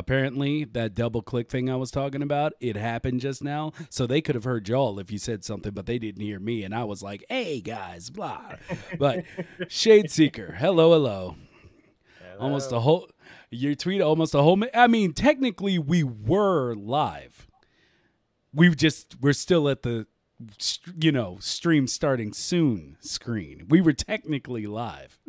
apparently that double click thing I was talking about, it happened just now. So they could have heard y'all if you said something, but they didn't hear me. And I was like, hey guys, blah. But Shade Seeker, hello, hello. hello. Almost a whole your tweet almost a whole I mean, technically we were live. We've just we're still at the you know, stream starting soon screen. We were technically live.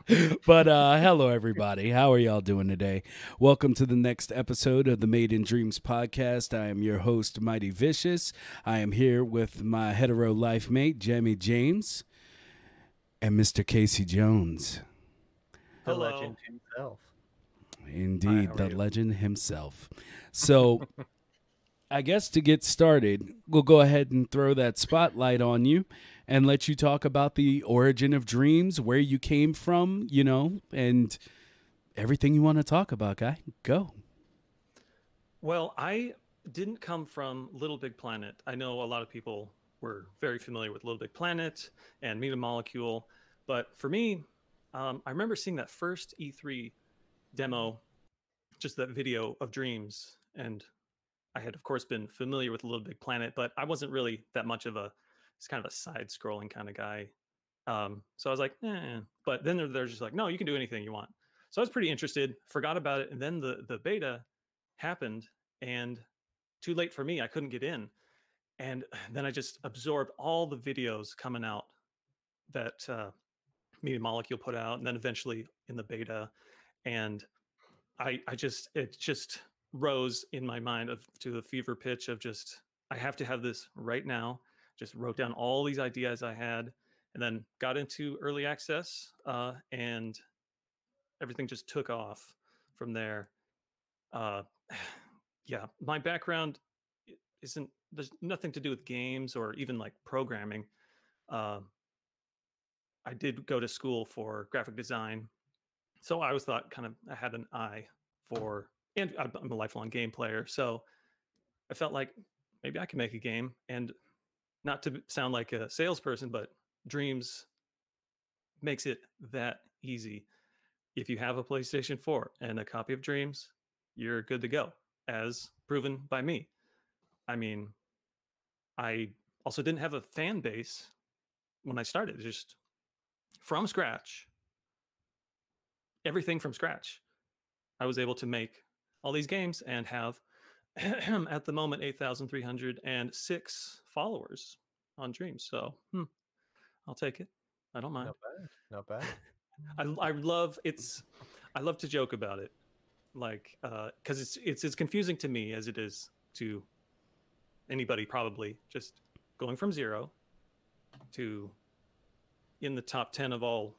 but uh hello everybody. How are y'all doing today? Welcome to the next episode of the Made in Dreams podcast. I am your host Mighty Vicious. I am here with my hetero life mate Jamie James and Mr. Casey Jones. The hello. legend himself. Indeed, Hi, the you? legend himself. So I guess to get started, we'll go ahead and throw that spotlight on you and let you talk about the origin of dreams, where you came from, you know, and everything you want to talk about, guy. Go. Well, I didn't come from Little Big Planet. I know a lot of people were very familiar with Little Big Planet and Media Molecule, but for me, um, I remember seeing that first E3 demo, just that video of dreams, and I had, of course, been familiar with Little Big Planet, but I wasn't really that much of a, it's kind of a side scrolling kind of guy. Um, so I was like, eh. But then they're, they're just like, no, you can do anything you want. So I was pretty interested, forgot about it. And then the, the beta happened and too late for me. I couldn't get in. And then I just absorbed all the videos coming out that uh, Media Molecule put out, and then eventually in the beta. And I, I just, it just rose in my mind of to the fever pitch of just I have to have this right now. Just wrote down all these ideas I had, and then got into early access, uh, and everything just took off from there. Uh, yeah, my background isn't there's nothing to do with games or even like programming. Uh, I did go to school for graphic design, so I always thought kind of I had an eye for and I'm a lifelong game player, so I felt like maybe I can make a game. And not to sound like a salesperson, but Dreams makes it that easy. If you have a PlayStation 4 and a copy of Dreams, you're good to go, as proven by me. I mean, I also didn't have a fan base when I started, just from scratch, everything from scratch. I was able to make all these games and have at the moment 8,306 followers on Dreams. So hmm, I'll take it. I don't mind. Not bad. Not bad. I, I love it's I love to joke about it, like because uh, it's it's as confusing to me as it is to anybody probably just going from zero to in the top 10 of all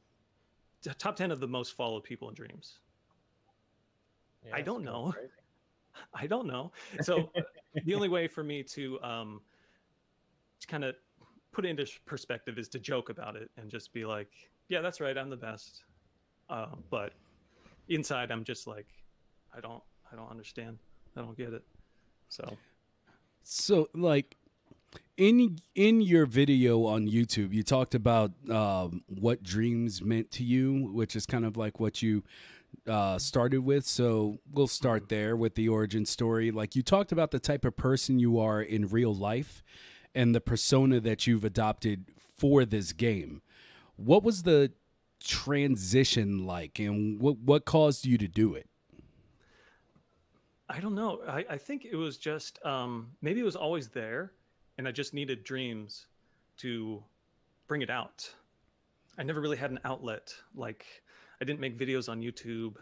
top 10 of the most followed people in dreams yeah, I don't know. Crazy. I don't know. So the only way for me to um, to kind of put it into perspective is to joke about it and just be like, "Yeah, that's right. I'm the best." Uh, but inside, I'm just like, I don't, I don't understand. I don't get it. So, so like in in your video on YouTube, you talked about um, what dreams meant to you, which is kind of like what you uh, started with. So we'll start there with the origin story. Like you talked about the type of person you are in real life and the persona that you've adopted for this game. What was the transition like and what, what caused you to do it? I don't know. I, I think it was just um, maybe it was always there and I just needed dreams to bring it out. I never really had an outlet like I didn't make videos on YouTube.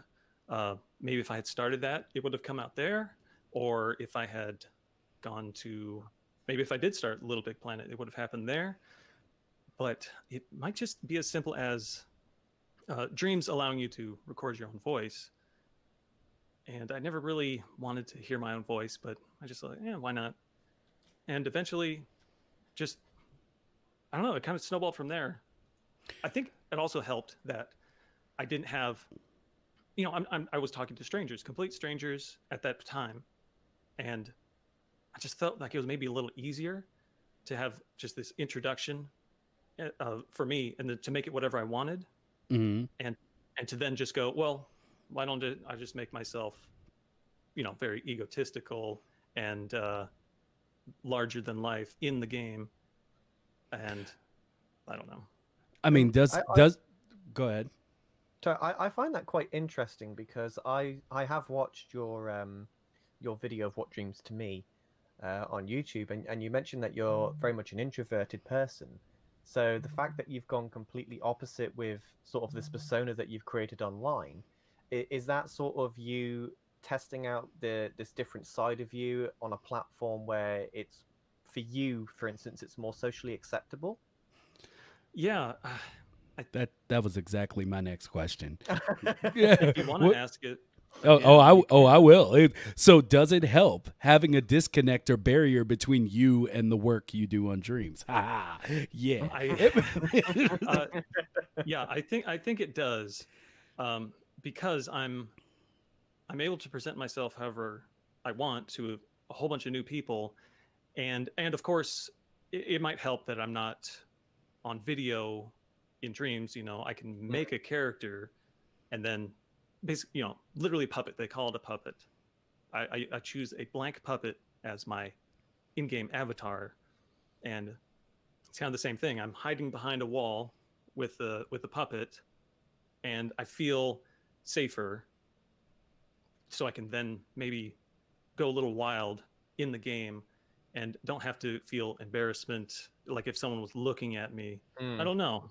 Uh, maybe if I had started that, it would have come out there. Or if I had gone to, maybe if I did start Little Big Planet, it would have happened there. But it might just be as simple as uh, Dreams allowing you to record your own voice. And I never really wanted to hear my own voice, but I just thought, yeah, why not? And eventually, just I don't know, it kind of snowballed from there. I think it also helped that I didn't have, you know, I'm, I'm, i was talking to strangers, complete strangers at that time, and I just felt like it was maybe a little easier to have just this introduction uh, for me, and to make it whatever I wanted, mm-hmm. and and to then just go, well, why don't I just make myself you know, very egotistical and uh, larger than life in the game. And I don't know. I mean, does I- I- does go ahead. So I, I find that quite interesting because I I have watched your um your video of what dreams to me uh, on YouTube and, and you mentioned that you're very much an introverted person. So the fact that you've gone completely opposite with sort of this persona that you've created online, is that sort of you testing out the this different side of you on a platform where it's for you, for instance, it's more socially acceptable? Yeah. That that was exactly my next question. If you want to ask it, Oh, Yeah, oh, I, oh, I will. It- so, does it help having a disconnect or barrier between you and the work you do on Dreams? Ah, yeah. I, uh, yeah, I think I think it does, um, because I'm I'm able to present myself however I want to a whole bunch of new people, and and of course it, it might help that I'm not on video in dreams. You know, I can make a character, and then basically, you know, literally puppet. They call it a puppet. I, I, I choose a blank puppet as my in-game avatar, and it's kind of the same thing. I'm hiding behind a wall with the with the puppet, and I feel safer. So I can then maybe go a little wild in the game, and don't have to feel embarrassment. Like if someone was looking at me, Mm. I don't know.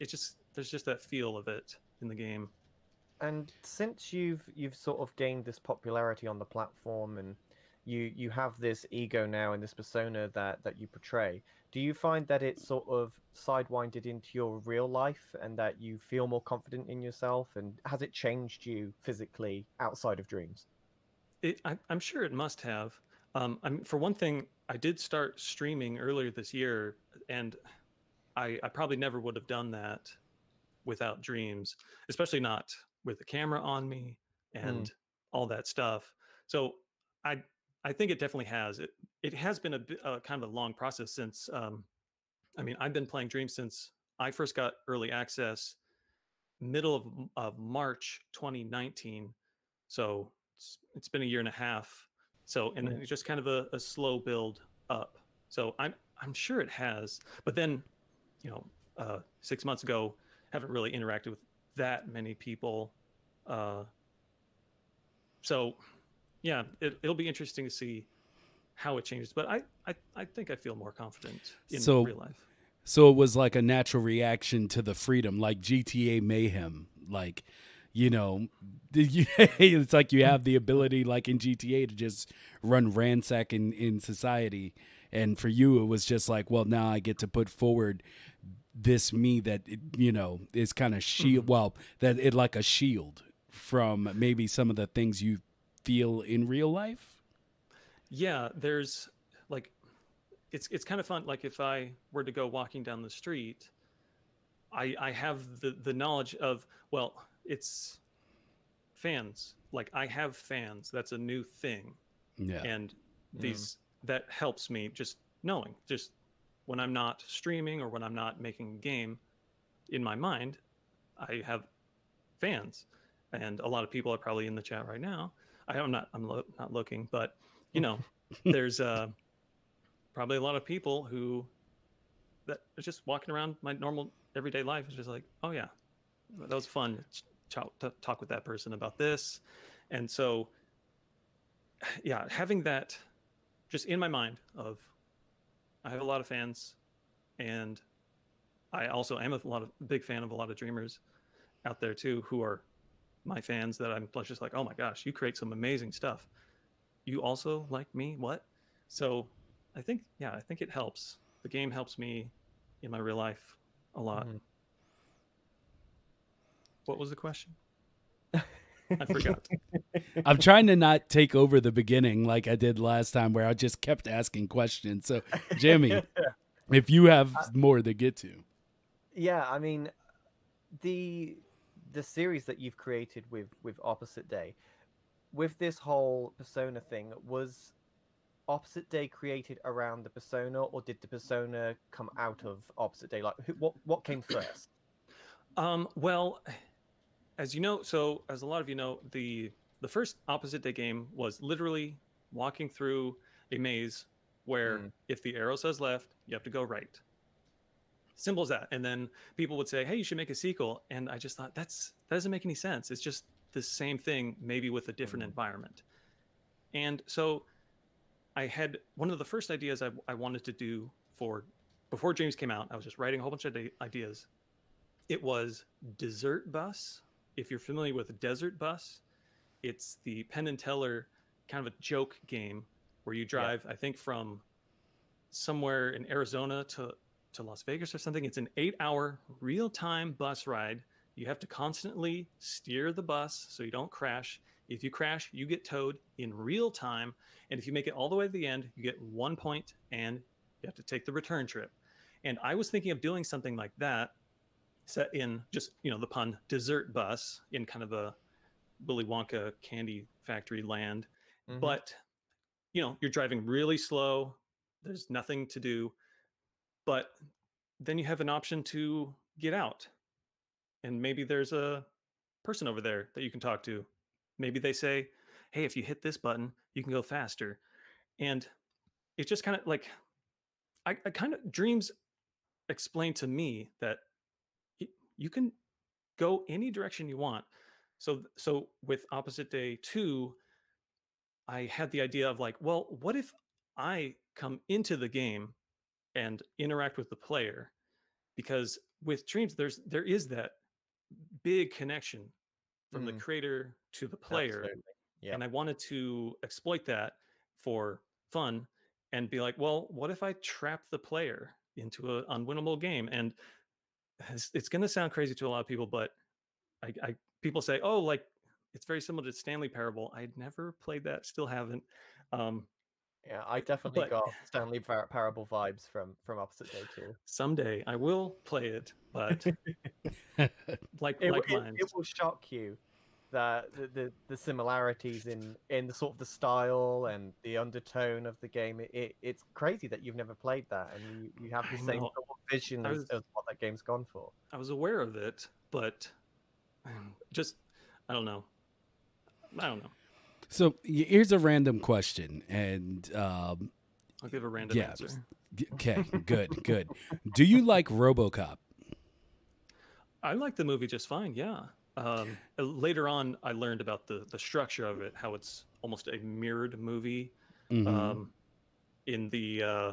It's just there's just that feel of it in the game. And since you've you've sort of gained this popularity on the platform and you you have this ego now and this persona that that you portray, do you find that it's sort of sidewinded into your real life and that you feel more confident in yourself and has it changed you physically outside of dreams? It, I, I'm sure it must have. Um, I mean, for one thing, I did start streaming earlier this year, and I, I probably never would have done that without Dreams, especially not with the camera on me and all that stuff. So I I think it definitely has. It it has been a uh, kind of a long process since. Um, I mean, I've been playing Dreams since I first got early access, middle of of March 2019. So it's, it's been a year and a half. So and it's just kind of a, a slow build up. So I'm I'm sure it has. But then, you know, uh, six months ago, haven't really interacted with that many people. Uh, so yeah, it, it'll be interesting to see how it changes. But I, I, I think I feel more confident in So- real life. So it was like a natural reaction to the freedom, like GTA Mayhem. Like, you know, it's like you have the ability, like in GTA, to just run ransack in, in society. And for you, it was just like, well, now I get to put forward this me that, it, you know, is kind of shield, mm-hmm. well, that it like a shield from maybe some of the things you feel in real life. Yeah, there's like it's it's kind of fun. Like if I were to go walking down the street, I I have the the knowledge of well, it's fans. Like I have fans. That's a new thing, Yeah. and these that helps me just knowing. Just when I'm not streaming or when I'm not making a game, in my mind, I have fans, and a lot of people are probably in the chat right now. I, I'm not I'm lo- not looking, but you know, there's uh, probably a lot of people who that are just walking around my normal everyday life is just like, oh yeah, that was fun to ch- to talk with that person about this, and so yeah, having that just in my mind of I have a lot of fans, and I also am a lot of big fan of a lot of dreamers out there too who are my fans that I'm just like, oh my gosh, you create some amazing stuff. You also like me? What? So I think, yeah, I think it helps. The game helps me in my real life a lot. Mhm. What was the question? I forgot. I'm trying to not take over the beginning like I did last time, where I just kept asking questions. So, Jimmy, if you have more to get to, Yeah, I mean, the the series that you've created with with Opposite Day, with this whole persona thing, was Opposite Day created around the persona, or did the persona come out of Opposite Day? Like, who, what what came first? Um, well, as you know, so as a lot of you know, the the first opposite day game was literally walking through a maze where Mm. if the arrow says left, you have to go right. Simple as that. And then people would say, "Hey, you should make a sequel." And I just thought that's that doesn't make any sense. It's just the same thing, maybe with a different Mhm. environment. And so I had one of the first ideas I, I wanted to do for before Dreams came out. I was just writing a whole bunch of ideas. It was Desert Bus. If you're familiar with Desert Bus, it's the Penn and Teller kind of a joke game where you drive, I think, from somewhere in Arizona to to Las Vegas or something. It's an eight-hour real-time bus ride. You have to constantly steer the bus so you don't crash. If you crash, you get towed in real time, and if you make it all the way to the end, you get one point, and you have to take the return trip. And I was thinking of doing something like that, set in just you know the pun dessert bus in kind of a Willy Wonka candy factory land. Mhm. but you know you're driving really slow. There's nothing to do. But then you have an option to get out. And maybe there's a person over there that you can talk to. Maybe they say hey if you hit this button you can go faster. And it's just kind of like i, I kind of dreams explain to me that you can go any direction you want so so with opposite day 2 I had the idea of like, well, what if I come into the game and interact with the player? Because with dreams, there's there is that big connection from the Mm. creator to the player. Absolutely. Yeah. And I wanted to exploit that for fun and be like, well, what if I trap the player into an unwinnable game? And it's, it's going to sound crazy to a lot of people, but I, I people say, oh, like it's very similar to Stanley Parable. I'd never played that, still haven't. Um, Yeah, I definitely But- got Stanley Par- Parable vibes from from Opposite Day too. someday I will play it, but like It, like it, mine. it will shock you that the, the the similarities in in the sort of the style and the undertone of the game. It, it it's crazy that you've never played that and you, you have the I same know. sort of vision I was- as what that game's gone for. I was aware of it, but um, just I don't know. I don't know. So here's a random question, and um, I'll give a random Yeah, answer. okay, good, good. Do you like RoboCop? I like the movie just fine. Yeah. Um, uh, later on, I learned about the the structure of it, how it's almost a mirrored movie. Mhm. Um, in the uh,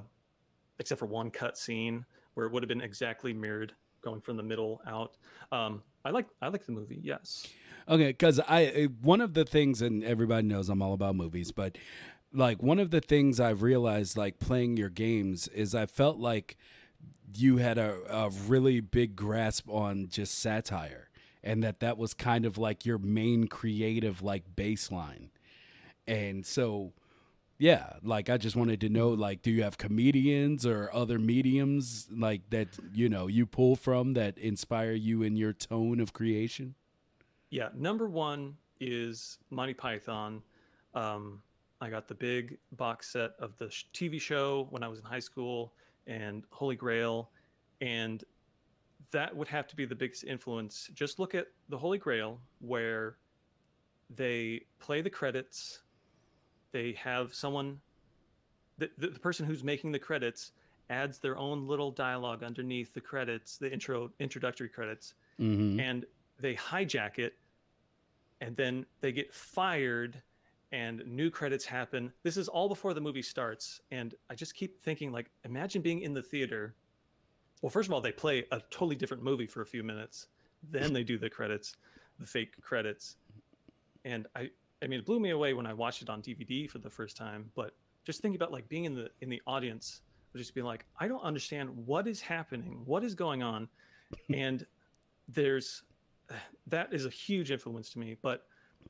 except for one cut scene where it would have been exactly mirrored, going from the middle out. Um, I like I like the movie. Yes. Okay, because I one of the things, and everybody knows I'm all about movies, but like one of the things I've realized, like playing your games, is I felt like you had a, a really big grasp on just satire, and that that was kind of like your main creative like baseline, and so. Yeah, like I just wanted to know like do you have comedians or other mediums like that you know you pull from that inspire you in your tone of creation? Yeah, number one is Monty Python. Um, I got the big box set of the TV show when I was in high school and Holy Grail, and that would have to be the biggest influence. Just look at the Holy Grail, where they play the credits, they have someone, the, the, the person who's making the credits adds their own little dialogue underneath the credits, the intro introductory credits Mm-hmm. and they hijack it and then they get fired and new credits happen. This is all before the movie starts and i just keep thinking like imagine being in the theater. Well first of all they play a totally different movie for a few minutes. Then they do the credits the fake credits. And i i mean it blew me away when i watched it on dvd for the first time but just thinking about like being in the in the audience just being like i don't understand what is happening what is going on and there's that is a huge influence to me but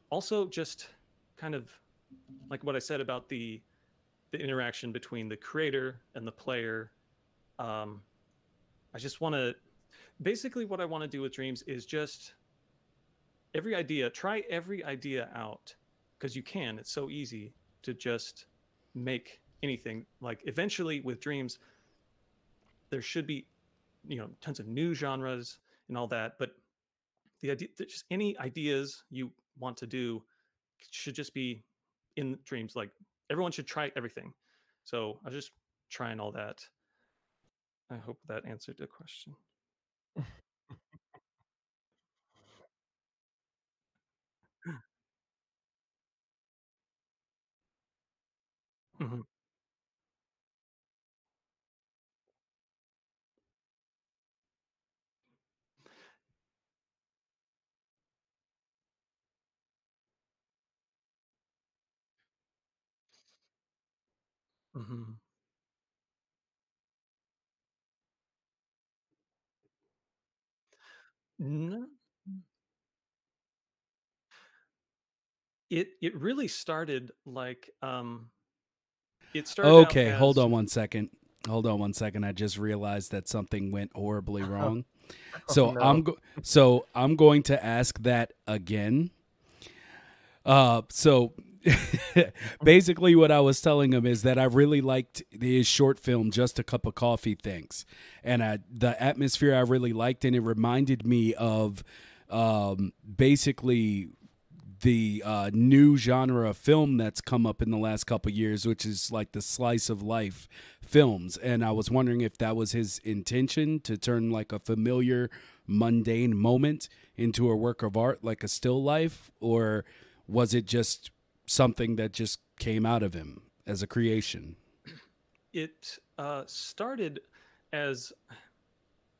also just kind of like what i said about the the interaction between the creator and the player um i just want to basically what i want to do with dreams is just every idea try every idea out because you can it's so easy to just make anything like eventually with dreams there should be you know tons of new genres and all that but the idea that just any ideas you want to do should just be in dreams. Like everyone should try everything. So I was just trying all that. I hope that answered the question. Hmm hmm No, it it really started like um it started Okay, hold on one second. Hold on one second. I just realized that something went horribly Oh, wrong. oh So no. I'm go- so I'm going to ask that again. Uh, so basically, what I was telling him is that I really liked his short film, "Just a Cup of Coffee." Things, and I, the atmosphere I really liked, and it reminded me of um, basically the uh, new genre of film that's come up in the last couple years, which is like the slice of life films. And I was wondering if that was his intention to turn like a familiar, mundane moment into a work of art, like a still life, or was it just something that just came out of him as a creation? it uh started as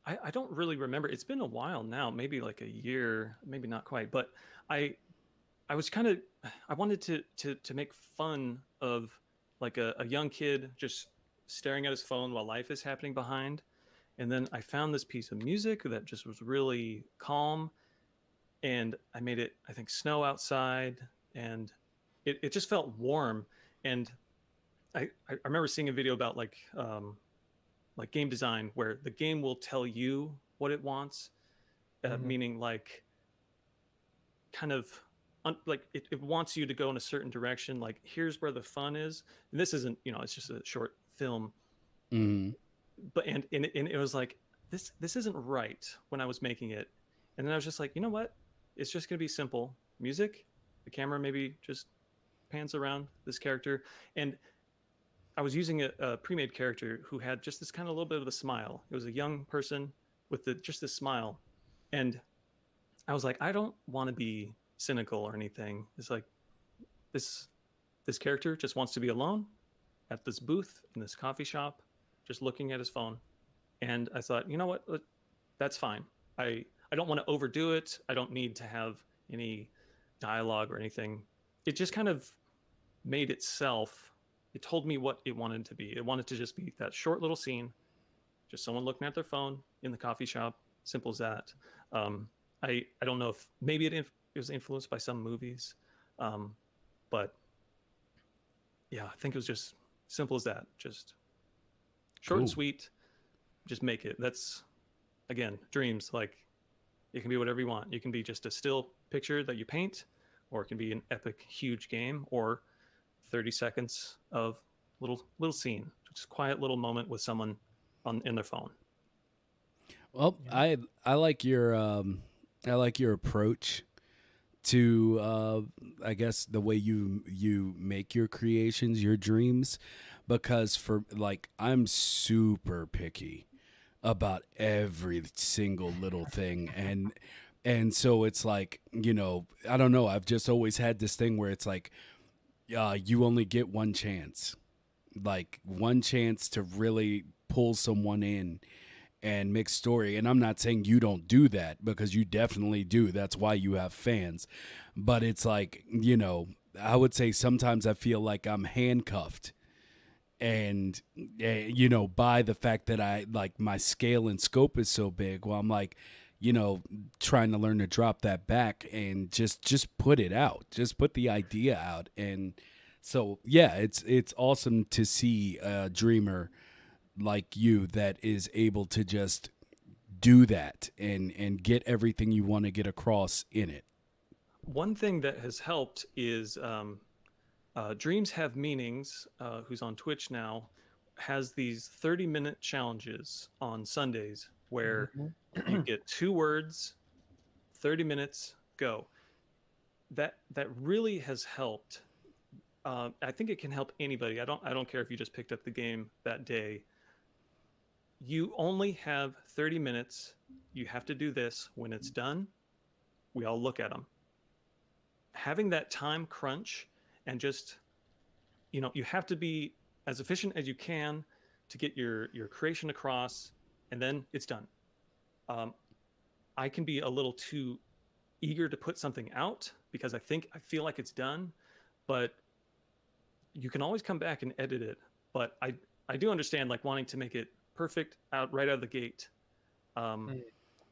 I, I don't really remember. It's been a while now, maybe like a year, maybe not quite, but I I was kind of I wanted to to to make fun of like a, a young kid just staring at his phone while life is happening behind. And then I found this piece of music that just was really calm and I made it I think snow outside and it, it just felt warm and I, I remember seeing a video about like um, like game design where the game will tell you what it wants, uh, Mhm. meaning like kind of un- like it, it wants you to go in a certain direction. Like here's where the fun is, and this isn't you know it's just a short film, hmm but and and it, and it was like this this isn't right when I was making it, and then I was just like you know what, it's just gonna be simple. Music, the camera maybe just pans around this character. And I was using a, a pre-made character who had just this kind of little bit of a smile. It was a young person with the, just this smile, and I was like, I don't want to be cynical or anything. It's like this this character just wants to be alone at this booth in this coffee shop, just looking at his phone. And I thought, you know what, that's fine. I I don't want to overdo it. I don't need to have any dialogue or anything. It just kind of made itself it told me what it wanted to be. It wanted to just be that short little scene, just someone looking at their phone in the coffee shop. Simple as that. Um, I I don't know if maybe it, it was influenced by some movies, um, but yeah, I think it was just simple as that. Just short and sweet. Just make it. That's again dreams. Like it can be whatever you want. You can be just a still picture that you paint, or it can be an epic, huge game, or 30 seconds of little little scene just quiet little moment with someone on in their phone Well, Yeah. I I like your um I like your approach to uh I guess the way you you make your creations, your dreams because for like I'm super picky about every single little thing and and so it's like, you know, I don't know, I've just always had this thing where it's like uh you only get one chance. Like one chance to really pull someone in and mixed story. And I'm not saying you don't do that because you definitely do. That's why you have fans. But it's like, you know, I would say sometimes I feel like I'm handcuffed and uh, you know by the fact that I like my scale and scope is so big. Well, I'm like, you know, trying to learn to drop that back and just just put it out. Just put the idea out and so yeah, it's it's awesome to see a dreamer like you that is able to just do that and and get everything you want to get across in it. one thing that has helped is um, uh, dreams have meanings uh, who's on twitch now has these 30 minute challenges on sundays where Mhm. you get two words 30 minutes go that that really has helped. Uh, I think it can help anybody. I don't I don't care if you just picked up the game that day. You only have 30 minutes. You have to do this. When it's done, we all look at them. Having that time crunch and just, you know, you have to be as efficient as you can to get your your creation across, and then it's done. Um, I can be a little too eager to put something out because I think I feel like it's done, but you can always come back and edit it. But I I do understand like wanting to make it perfect out right out of the gate. Um, mm.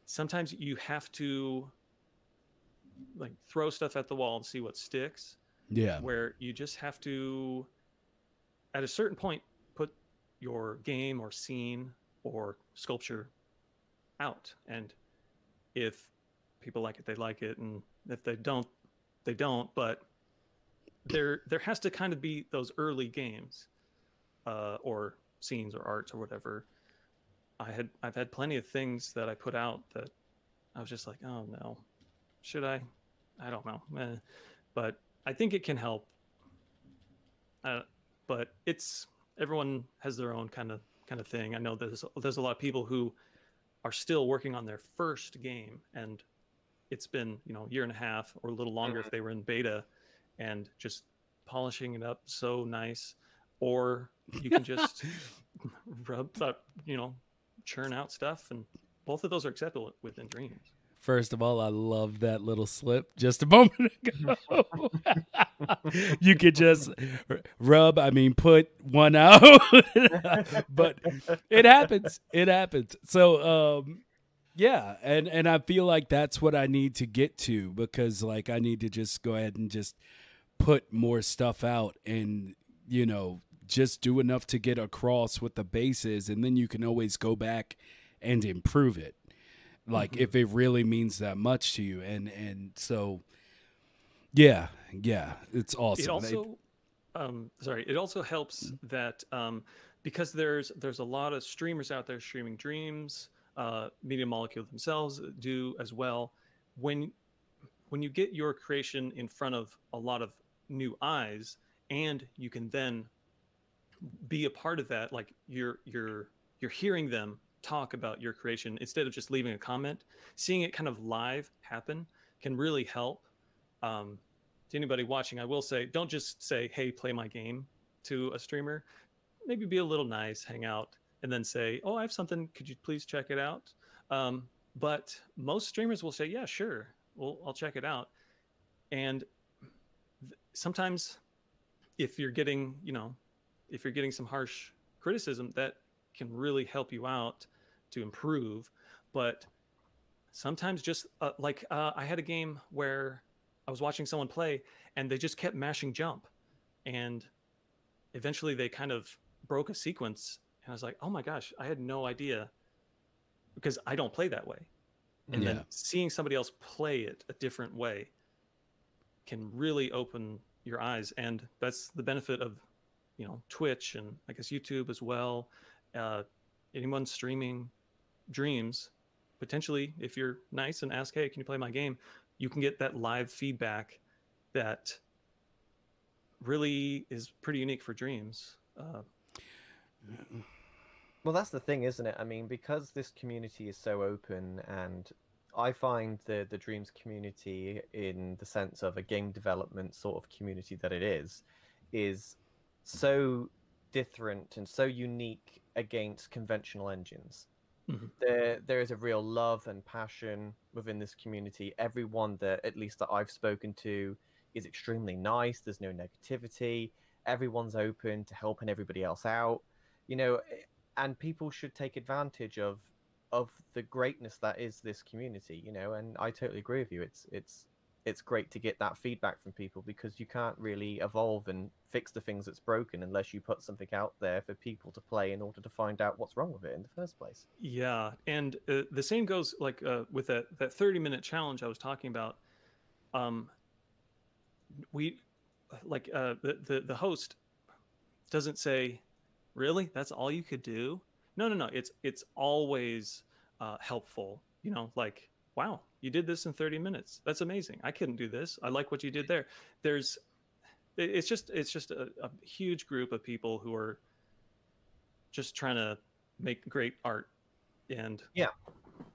Sometimes you have to like throw stuff at the wall and see what sticks. Yeah. Where you just have to, at a certain point, put your game or scene or sculpture out. And if people like it, they like it, and if they don't, they don't. But there there has to kind of be those early games, uh, or scenes or arts or whatever. I had I've had plenty of things that I put out that I was just like, oh no, should I? I don't know, eh. but I think it can help. Uh, but it's everyone has their own kind of kind of thing. I know there's there's a lot of people who are still working on their first game and it's been you know a year and a half or a little longer mm-hmm. if they were in beta and just polishing it up so nice or you can just rub up you know churn out stuff and both of those are acceptable within dreams First of all, I love that little slip just a moment ago. you could just rub, I mean, put one out. but it happens. It happens. So, um, yeah, and and I feel like that's what I need to get to because like I need to just go ahead and just put more stuff out and you know just do enough to get across what the base is and then you can always go back and improve it like mm-hmm. if it really means that much to you and and so yeah yeah it's awesome it also um sorry it also helps mm-hmm. that um because there's there's a lot of streamers out there streaming dreams uh media molecule themselves do as well when when you get your creation in front of a lot of new eyes and you can then be a part of that like you're you're you're hearing them talk about your creation instead of just leaving a comment. Seeing it kind of live happen can really help um, to anybody watching. I will say don't just say hey play my game to a streamer. Maybe be a little nice hang out and then say oh i have something. Could you please check it out? Um, but most streamers will say yeah sure. Well i'll check it out. And th- sometimes if you're getting you know if you're getting some harsh criticism that can really help you out to improve. But sometimes just uh, like uh, I had a game where I was watching someone play and they just kept mashing jump. And eventually they kind of broke a sequence. And I was like, oh my gosh, I had no idea because I don't play that way. And yeah. then seeing somebody else play it a different way can really open your eyes. And that's the benefit of, you know, Twitch and I guess YouTube as well. Uh, anyone streaming dreams potentially if you're nice and ask hey can you play my game you can get that live feedback that really is pretty unique for dreams uh, well that's the thing isn't it i mean because this community is so open and i find the the dreams community in the sense of a game development sort of community that it is is so different and so unique against conventional engines Mm-hmm. There, there is a real love and passion within this community. Everyone that, at least that I've spoken to, is extremely nice. There's no negativity. Everyone's open to helping everybody else out. You know, and people should take advantage of of the greatness that is this community. You know, and I totally agree with you. It's it's it's great to get that feedback from people because you can't really evolve and fix the things that's broken unless you put something out there for people to play in order to find out what's wrong with it in the first place. Yeah, and uh, the same goes like uh, with that that 30 minute challenge I was talking about. Um, we like uh, the, the the host doesn't say, "Really? That's all you could do?" No, no, no. It's it's always uh, helpful. You know, like, wow, you did this in 30 minutes. That's amazing. I couldn't do this. I like what you did there. There's, it's just, it's just a, a huge group of people who are just trying to make great art. And yeah,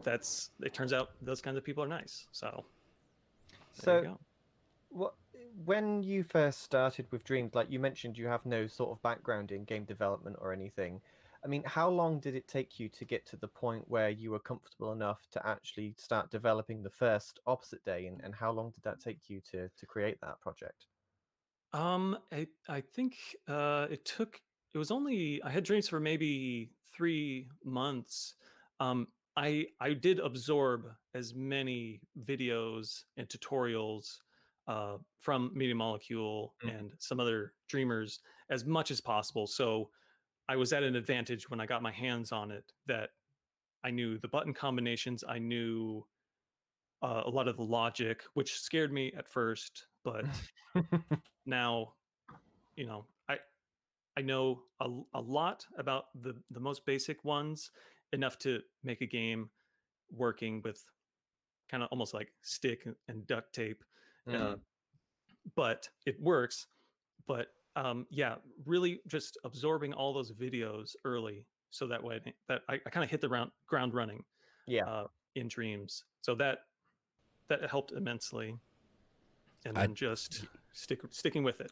that's, it turns out those kinds of people are nice. So, so what, when you first started with Dreams, like you mentioned, you have no sort of background in game development or anything. I mean, how long did it take you to get to the point where you were comfortable enough to actually start developing the first opposite day, and, and how long did that take you to to create that project? Um, I I think uh, it took. It was only I had dreams for maybe three months. Um, I I did absorb as many videos and tutorials uh, from Media Molecule mm. and some other dreamers as much as possible. So I was at an advantage when I got my hands on it that I knew the button combinations, I knew uh, a lot of the logic, which scared me at first, but now, you know, I I know a, a lot about the the most basic ones enough to make a game working with kind of almost like stick and duct tape. Uh, mm. Uh, but it works. But um, yeah, really just absorbing all those videos early, so that way that I, I kind of hit the ground ground running. Yeah, uh, in dreams. So that that helped immensely, and then I, just stick sticking with it.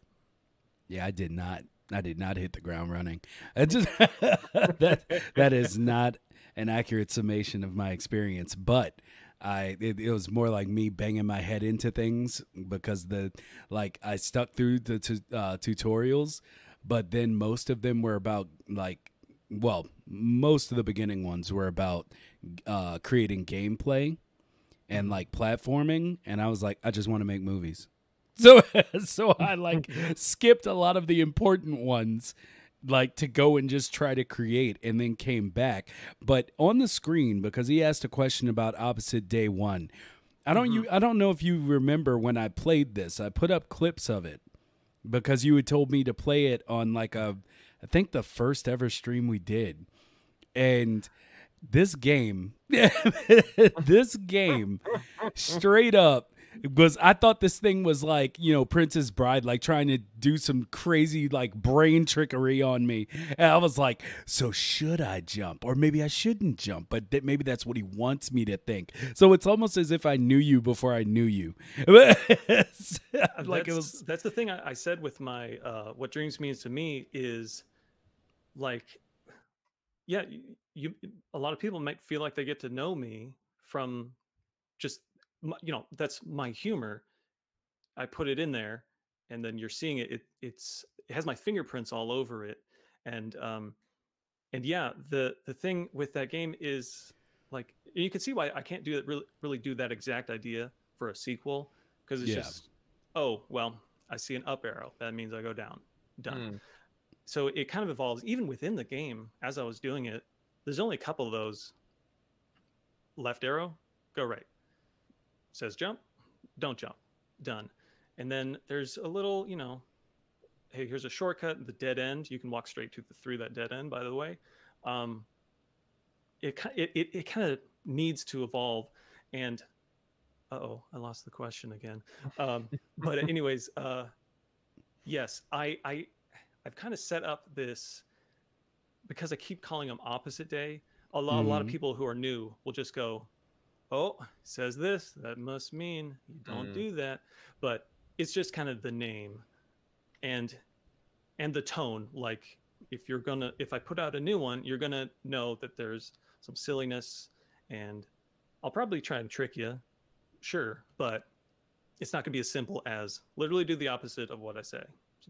Yeah, I did not. I did not hit the ground running. Just that that is not an accurate summation of my experience, but I it, it, was more like me banging my head into things because the like I stuck through the t- uh, tutorials, but then most of them were about like well, most of the beginning ones were about uh, creating gameplay and mm-hmm. like platforming, and I was like, I just want to make movies. So so I like skipped a lot of the important ones like to go and just try to create and then came back. But on the screen, because he asked a question about opposite day one. I don't mm-hmm. you I don't know if you remember when I played this. I put up clips of it because you had told me to play it on like a I think the first ever stream we did. And this game this game straight up was I thought this thing was like you know Princess Bride, like trying to do some crazy like brain trickery on me, and I was like, so should I jump or maybe I shouldn't jump? But th- maybe that's what he wants me to think. So it's almost as if I knew you before I knew you. like that's, it was. That's the thing I, I said with my uh, what dreams means to me is like, yeah, you, you a lot of people might feel like they get to know me from just you know that's my humor i put it in there and then you're seeing it, it it's it has my fingerprints all over it and um and yeah the the thing with that game is like you can see why i can't do it really really do that exact idea for a sequel because it's yeah. just oh well i see an up arrow that means i go down done mm. so it kind of evolves even within the game as i was doing it there's only a couple of those left arrow go right says jump, don't jump, done. And then there's a little, you know, hey, here's a shortcut, the dead end. You can walk straight to the, through that dead end, by the way. Um, it, it, it, it kind of needs to evolve. And, oh, I lost the question again. Um, but anyways, uh, yes, I, I, I've kind of set up this because I keep calling them opposite day. A lot, mm-hmm. a lot of mm-hmm. people who are new will just go, oh, says this, that must mean you don't mm. do that. But it's just kind of the name and and the tone. Like if you're gonna if I put out a new one, you're gonna know that there's some silliness and I'll probably try and trick you, sure, but it's not gonna be as simple as literally do the opposite of what I say.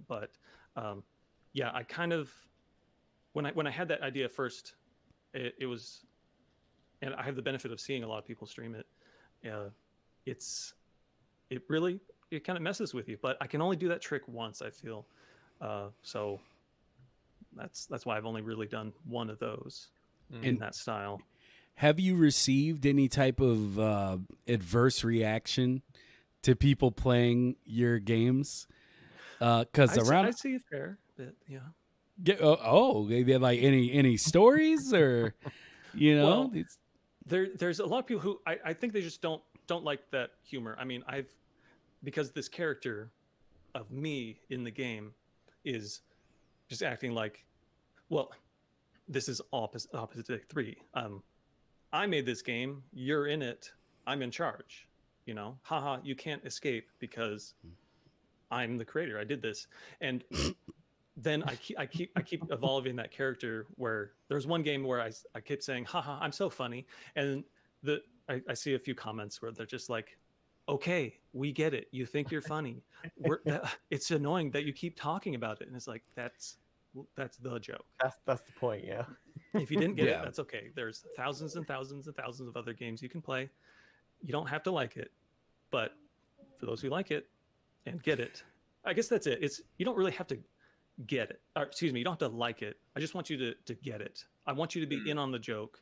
But um, yeah, I kind of when I when I had that idea first, it, it was and I have the benefit of seeing a lot of people stream it. Uh, it's it really it kind of messes with you, but I can only do that trick once. I feel uh, so. That's that's why I've only really done one of those mm. in that style. Have you received any type of uh, adverse reaction to people playing your games? Because uh, around, I see a fair bit, yeah. Get, oh, oh, like any any stories or you know? Well, there there's a lot of people who I, I think they just don't don't like that humor. I mean, I've because this character of me in the game is just acting like, well, this is opposite opposite day three. Um, I made this game. You're in it. I'm in charge. You know, haha, you can't escape because I'm the creator. I did this, and then I keep I keep I keep evolving that character. Where there's one game where I I kept saying, haha, I'm so funny, and the I, I see a few comments where they're just like, okay, we get it. You think you're funny. We're, that, it's annoying that you keep talking about it, and it's like that's that's the joke. That's that's the point, yeah. If you didn't get Yeah. it, that's okay. There's thousands and thousands and thousands of other games you can play. You don't have to like it, but for those who like it and get it, I guess that's it. It's you don't really have to get it. Or excuse me, you don't have to like it. I just want you to to get it. I want you to be in on the joke.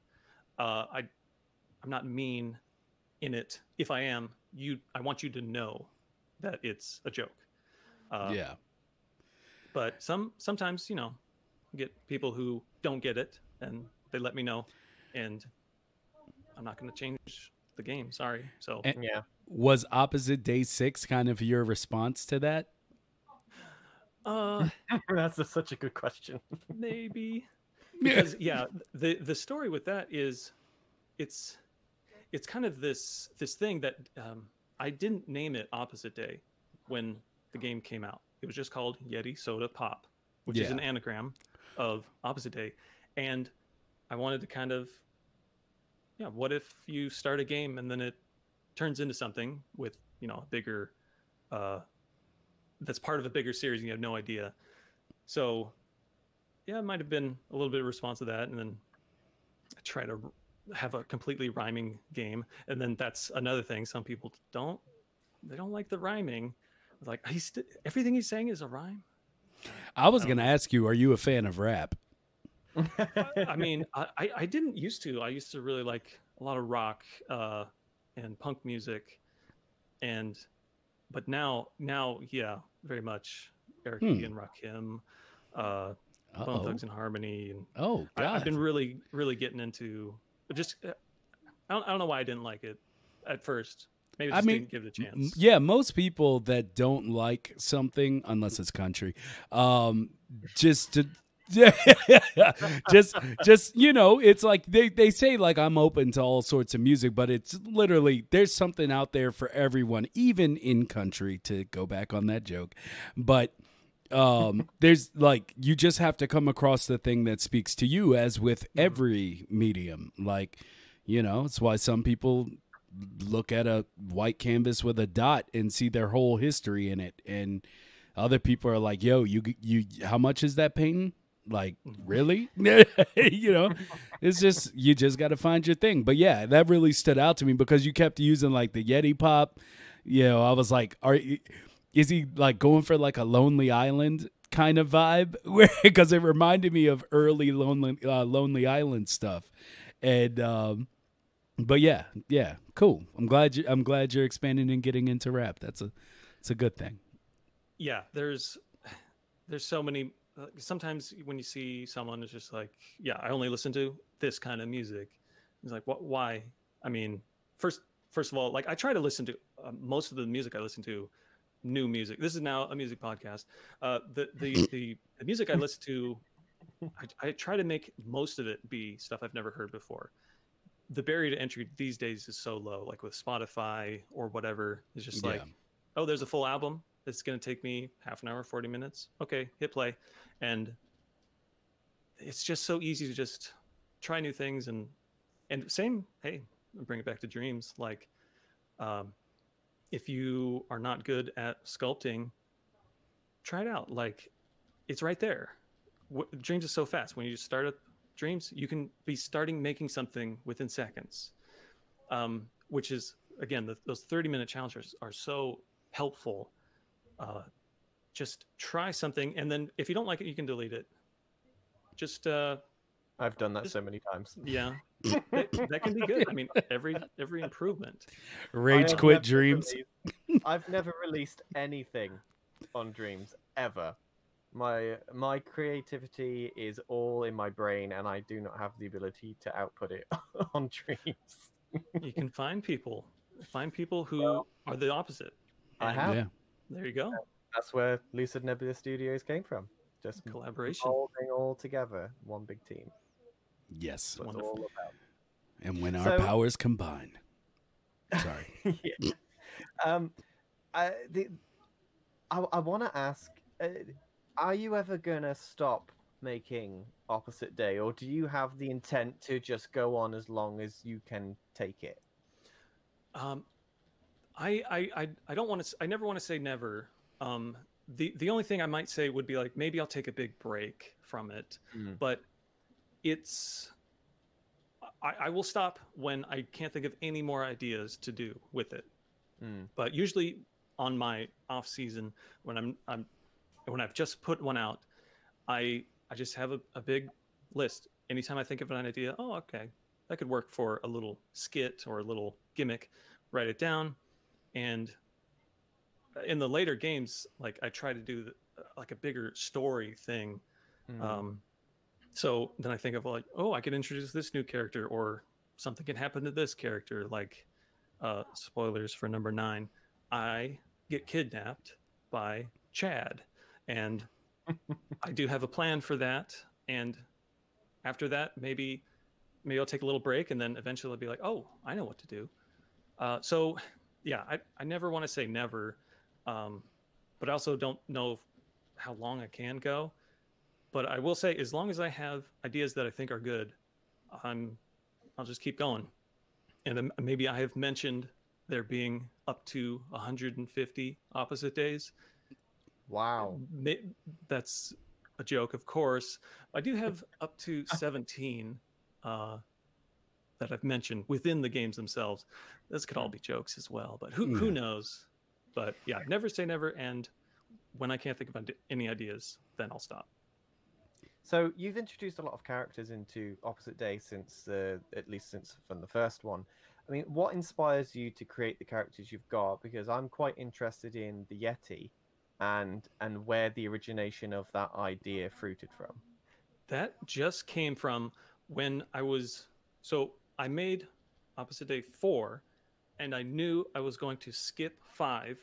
Uh, I I'm not mean in it. If I am, you I want you to know that it's a joke. Uh, yeah. but some sometimes you know get people who don't get it and they let me know and i'm not going to change the game sorry so And- Yeah. Was opposite day six kind of your response to that? Uh That's a, such a good question. maybe. Because yeah the the story with that is it's it's kind of this this thing that um, i didn't name it opposite day when the game came out. It was just called yeti soda pop which is an anagram of opposite day. And i wanted to kind of yeah what if you start a game and then it turns into something with you know a bigger uh that's part of a bigger series and you have no idea so yeah, it might have been a little bit of response to that, and then I try to have a completely rhyming game, and then that's another thing. Some people don't, they don't like the rhyming. Like he's st- everything he's saying is a rhyme. I was Um, going to ask you, are you a fan of rap? I mean, I, I I didn't used to. I used to really like a lot of rock uh, and punk music, and but now now yeah, very much Eric Hmm. Egan, Rakim, uh, Bone. Thugs and Harmony, and Oh, I, God. I've been really, really getting into just. uh, I don't, I don't know why I didn't like it at first. Maybe I I mean, didn't give it a chance. Yeah, most people that don't like something, unless it's country, um, just to. just just you know it's like they, they say like i'm open to all sorts of music but it's literally there's something out there for everyone even in country to go back on that joke. But um there's like you just have to come across the thing that speaks to you as with every medium. Like you know it's why some people look at a white canvas with a dot and see their whole history in it and other people are like yo you you how much is that painting like really? You know? It's just you just got to find your thing. But yeah that really stood out to me because you kept using like the yeti pop. You know i was like are is he like going for like a lonely island kind of vibe? Because it reminded me of early lonely uh, lonely island stuff. And um but yeah yeah cool. I'm glad you i'm glad you're expanding and getting into rap. That's a it's a good thing. Yeah, there's there's so many. Uh, sometimes when you see someone is just like, yeah, I only listen to this kind of music. It's like, what? Why? I mean, first first of all, like I try to listen to uh, most of the music I listen to, new music. This is now a music podcast. Uh, the the the, the music I listen to, I, I try to make most of it be stuff I've never heard before. The barrier to entry these days is so low, like with Spotify or whatever. It's just like, oh, there's a full album. It's going to take me half an hour, 40 minutes. Okay, hit play. And it's just so easy to just try new things and and same, hey, bring it back to dreams like um if you are not good at sculpting, try it out. Like it's right there. What, dreams is so fast. When you just start up dreams, you can be starting making something within seconds. Um, which is again, the, those 30 minute challenges are so helpful. Uh, just try something, and then if you don't like it, you can delete it. Just uh, I've done that so many times. yeah, that, that can be good. I mean, every every improvement. Rage quit dreams released- I've never released anything on Dreams ever. My my creativity is all in my brain, and I do not have the ability to output it on Dreams. You can find people find people who Well, are the opposite. I have. Yeah. There you go. That's where Lucid Nebula Studios came from. Just Collaboration. holding all together, one big team. Yes. That's Wonderful. all about. And when our So- powers combine. Sorry. yeah. Um, I the I, I want to ask: uh, Are you ever gonna stop making Opposite Day, or do you have the intent to just go on as long as you can take it? Um, I, I, I, don't want to. I never want to say never. Um, the the only thing I might say would be like maybe I'll take a big break from it, Mm. but it's. I, I will stop when I can't think of any more ideas to do with it. Mm. But usually on my off season, when I'm I'm when I've just put one out, I I just have a, a big list. Anytime I think of an idea, oh okay, that could work for a little skit or a little gimmick. Write it down, and in the later games, like I try to do the, like a bigger story thing. Mm. Um, so then I think of like, oh, I could introduce this new character, or something can happen to this character. Like, uh, spoilers for number nine, I get kidnapped by Chad, and I do have a plan for that. And after that, maybe maybe I'll take a little break, and then eventually I'll be like, oh, I know what to do. Uh, so yeah, I, I never want to say never, um, but I also don't know how long I can go. But I will say, as long as I have ideas that I think are good, I'm I'll just keep going. And then maybe I have mentioned there being up to 150 opposite days. Wow. That's a joke, of course. I do have up to 17 uh, that I've mentioned within the games themselves. This could all be jokes as well, but who who knows? But yeah, never say never. And when I can't think of any ideas, then I'll stop. So you've introduced a lot of characters into Opposite Day since, uh, at least since from the first one. I mean, what inspires you to create the characters you've got? Because I'm quite interested in the Yeti, and and where the origination of that idea fruited from. That just came from when I was so I made Opposite Day 4 and I knew I was going to skip 5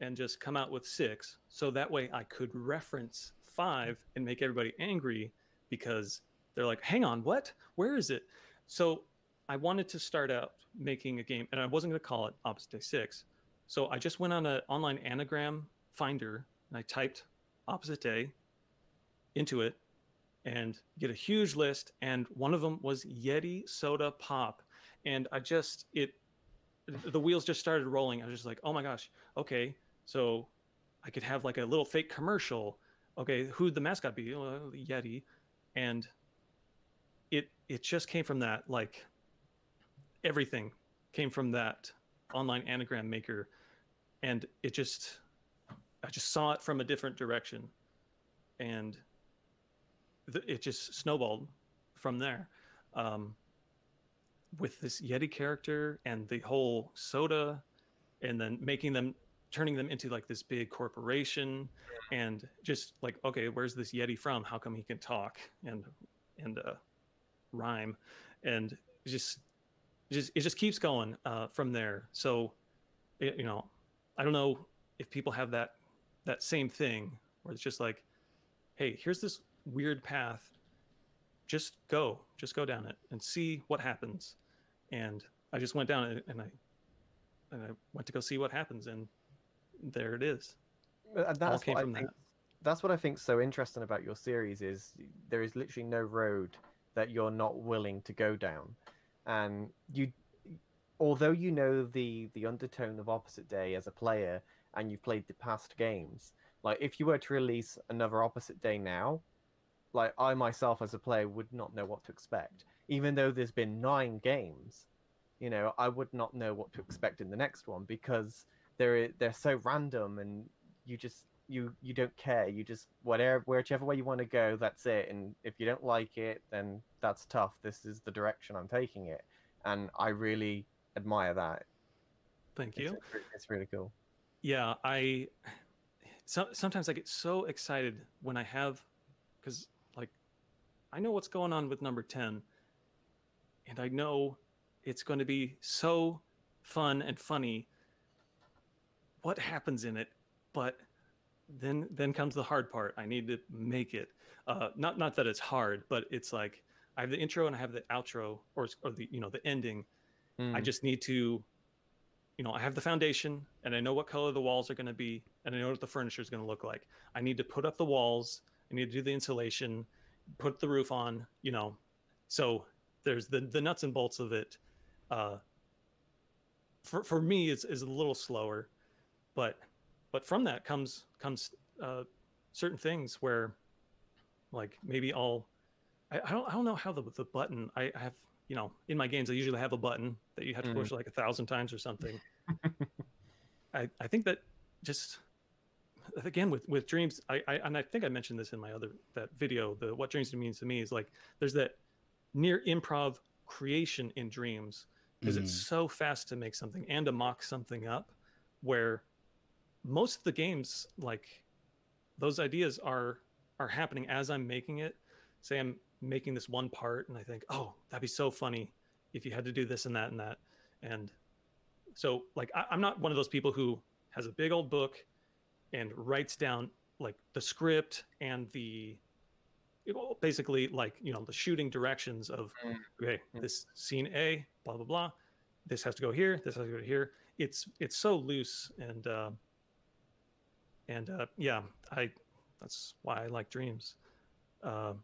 and just come out with 6 so that way I could reference 5 and make everybody angry because they're like, "Hang on, what? Where is it?" So I wanted to start out making a game and I wasn't going to call it Opposite Day 6. So I just went on an online anagram finder and I typed Opposite Day into it and get a huge list and one of them was yeti soda pop. And i just it the wheels just started rolling. I was just like oh my gosh okay so i could have like a little fake commercial. Okay who'd the mascot be? The yeti. And it it just came from that like everything came from that online anagram maker. And it just i just saw it from a different direction. And it just snowballed from there. Um, with this yeti character and the whole soda and then making them turning them into like this big corporation and just like okay where's this yeti from? How come he can talk and and uh, rhyme? And just just it just keeps going uh, from there. So it, you know i don't know if people have that that same thing where it's just like hey here's this weird path just go just go down it and see what happens and i just went down it and i and i went to go see what happens and there it is Uh, And that's came what I think. that. That's what I think's so interesting about your series is there is literally no road that you're not willing to go down, and you, although you know the the undertone of Opposite Day as a player, and you've played the past games, like if you were to release another Opposite Day now, like I myself as a player would not know what to expect, even though there's been nine games, you know, I would not know what to expect in the next one because they're they're so random and you just you you don't care. You just whatever whichever way you want to go that's it. And if you don't like it then that's tough. This is the direction i'm taking it. And i really admire that. Thank you. it's, it's really cool. Yeah i so, sometimes i get so excited when i have because i know what's going on with number 10 and i know it's going to be so fun and funny. What happens in it? But then then comes the hard part. I need to make it. Uh, not not that it's hard, but it's like I have the intro and I have the outro, or or the you know the ending. I Mm. just need to, you know, I have the foundation and I know what color the walls are going to be and I know what the furniture is going to look like. I need to put up the walls. I need to do the insulation, put the roof on, you know. So there's the the nuts and bolts of it. Uh, for for me, is is a little slower, but but from that comes comes uh, certain things where, like maybe I'll I, I don't I don't know how the the button I, I have you know in my games I usually have a button that you have to push like a thousand times or something. I I think that just again with with dreams I, I and I think I mentioned this in my other that video the what dreams means to me is like there's that near improv creation in dreams because it's mm-hmm. so fast to make something and to mock something up where most of the games like those ideas are are happening as i'm making it. Say i'm making this one part and i think oh that'd be so funny if you had to do this and that and that. And so like I, i'm not one of those people who has a big old book and writes down like the script and the well, basically like you know the shooting directions of Mm. okay Mm. this scene a blah blah blah this has to go here this has to go here it's it's so loose and uh and uh yeah i that's why i like dreams uh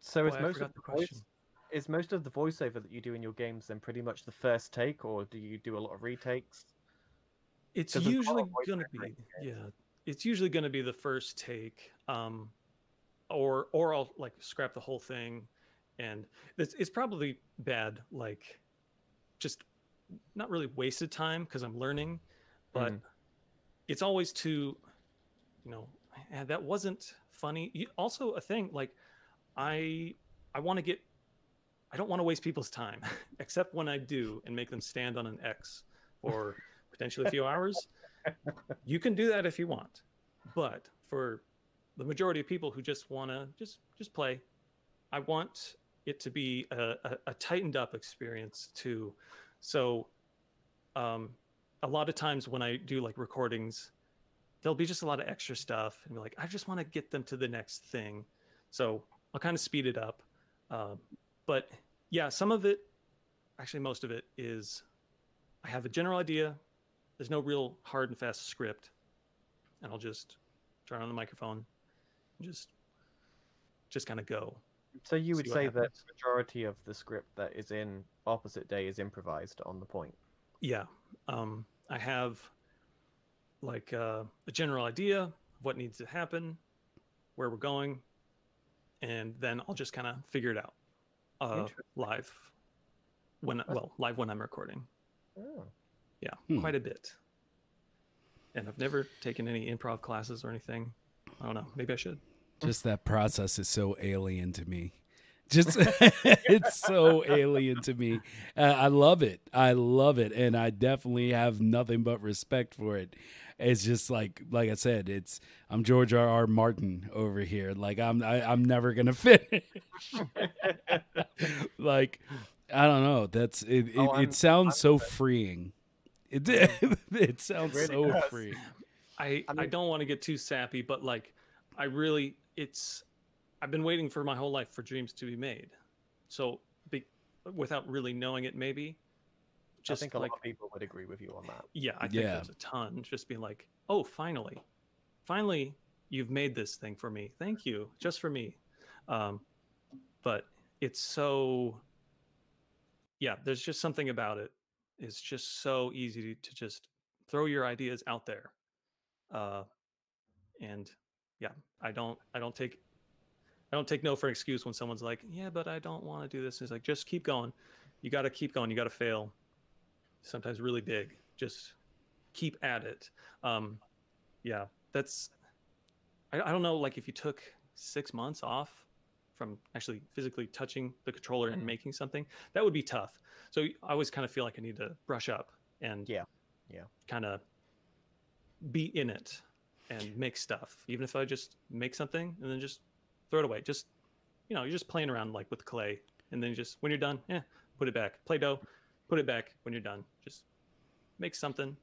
So is most of the the voice, is most of the voiceover that you do in your games then pretty much the first take, or do you do a lot of retakes? It's 'Cause there's a lot usually of voice gonna be in yeah it's usually gonna be the first take um or or i'll like scrap the whole thing and it's, it's probably bad like just not really wasted time because i'm learning but Mhm. it's always to you know that wasn't funny you, also a thing like i i want to get i don't want to waste people's time except when i do and make them stand on an x for potentially a few hours you can do that if you want. But for the majority of people who just want to just just play i want it to be a, a, a tightened up experience too. So um a lot of times when i do like recordings there'll be just a lot of extra stuff and be like i just want to get them to the next thing. So i'll kind of speed it up um, but yeah some of it actually most of it is i have a general idea there's no real hard and fast script. And i'll just turn on the microphone and just just kind of go. So you would say that the majority of the script that is in Opposite Day is improvised on the point. yeah um i have like uh, a general idea of what needs to happen where we're going and then i'll just kind of figure it out uh live when well live when i'm recording. Oh. Yeah Hmm. quite a bit and i've never taken any improv classes or anything i don't know maybe i should Just that process is so alien to me. Just it's so alien to me. Uh, I love it. I love it, and I definitely have nothing but respect for it. It's just like like I said, it's I'm George R. R. Martin over here. Like I'm I, I'm never gonna finish. like I don't know. That's it. It, Oh, it sounds I'm so good. freeing. It did. it sounds really so does. freeing. I, I I don't want to get too sappy, but like I really it's I've been waiting for my whole life for dreams to be made. So be, without really knowing it maybe just I think a like lot of people would agree with you on that. yeah, I think Yeah. there's a ton just being like, "Oh, finally. Finally you've made this thing for me. Thank you. Just for me." Um but it's so yeah, there's just something about it. It's just so easy to just throw your ideas out there. Uh and yeah, I don't I don't take I don't take no for an excuse when someone's like, "Yeah, but I don't want to do this." It's like, "Just keep going. You got to keep going. You got to fail." Sometimes really big. Just keep at it. Um yeah, that's I, I don't know like if you took 6 months off from actually physically touching the controller and Mm. making something, that would be tough. So I always kind of feel like I need to brush up and Yeah, yeah. kind of be in it and make stuff. Even if I just make something and then just throw it away. Just you know, you're just playing around like with clay, and then just when you're done, yeah, put it back. Play-Doh, put it back when you're done. Just make something.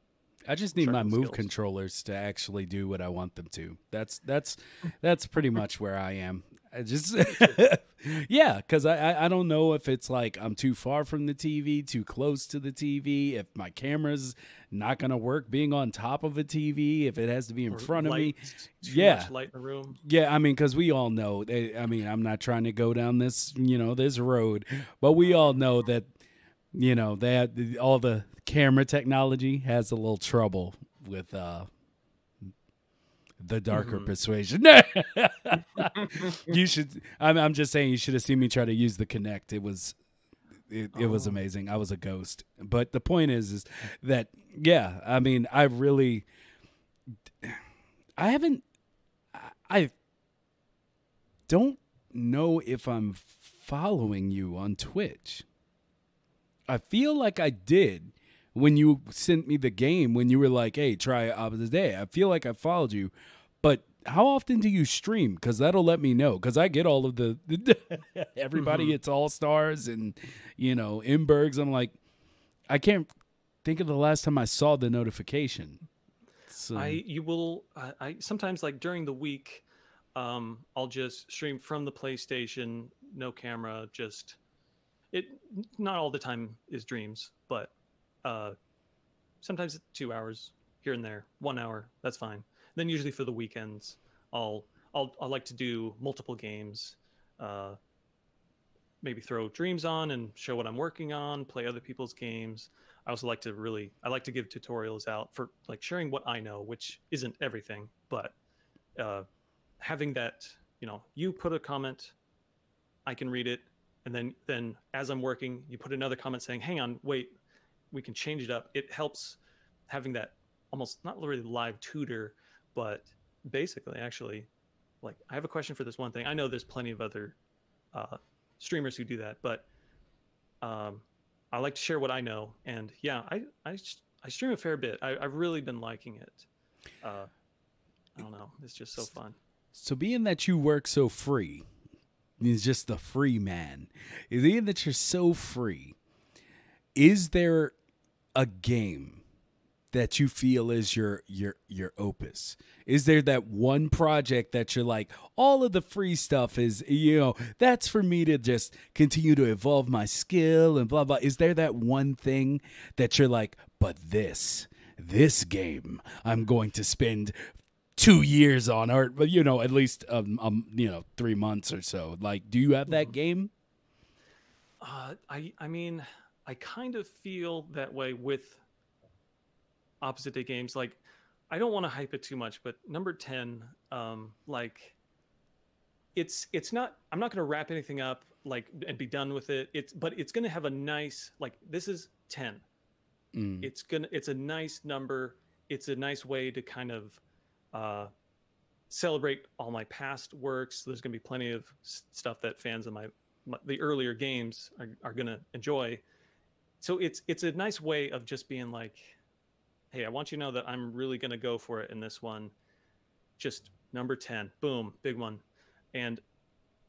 I just need my move skills. controllers to actually do what I want them to. That's that's that's pretty much where I am. I just yeah, because I, I I don't know if it's like I'm too far from the TV, too close to the TV, if my camera's not gonna work being on top of a TV, if it has to be in or front of me. Yeah. light in the room. Yeah, I mean, because we all know. eh, I mean, I'm not trying to go down this, you know, this road, but we all know that, you know, that all the camera technology has a little trouble with uh the darker Mhm. persuasion. you should. I'm, I'm just saying, you should have seen me try to use the Kinect. It was. It, it was Oh. amazing. I was a ghost. But the point is, is that yeah. I mean, I really, I haven't. I- I don't know if I'm following you on Twitch. I feel like I did when you sent me the game when you were like, "Hey, try opposite day." I feel like I followed you, but how often do you stream? Because that'll let me know. Because I get all of the everybody Mhm. gets all stars and you know Imbergs. I'm like, I can't think of the last time I saw the notification. So, I you will I, I sometimes like during the week, um, I'll just stream from the PlayStation, no camera, just it. Not all the time is dreams, but uh, sometimes two hours here and there, one hour, that's fine. Then usually for the weekends, I'll I'll I like to do multiple games. Uh, maybe throw dreams on and show what I'm working on, play other people's games. I also like to really I like to give tutorials out for like sharing what I know, which isn't everything, but uh, having that you know you put a comment, I can read it, and then then as I'm working, you put another comment saying, "Hang on, wait, we can change it up." It helps having that almost not really live tutor, but basically actually like I have a question for this one thing. I know there's plenty of other uh, streamers who do that, but um, I like to share what I know, and yeah, I I, I stream a fair bit. I, I've really been liking it. Uh, I don't know, it's just so fun. So being that you work so free, is just the free man. Is being that you're so free, is there a game that you feel is your your your opus? Is there that one project that you're like, all of the free stuff is, you know, that's for me to just continue to evolve my skill and blah blah. Is there that one thing that you're like, but this, this game, I'm going to spend two years on, or but you know, at least um, um, you know, three months or so. Like, do you have that game? Uh, I I mean, I kind of feel that way with opposite day games. Like, I don't want to hype it too much, but number ten, um, like, it's it's not. I'm not going to wrap anything up like and be done with it. It's but it's going to have a nice like this is ten. Mm. It's gonna it's a nice number. It's a nice way to kind of uh, celebrate all my past works. There's going to be plenty of stuff that fans of my, my the earlier games are, are going to enjoy. So it's it's a nice way of just being like, hey, I want you to know that I'm really going to go for it in this one. Just number ten, boom, big one, and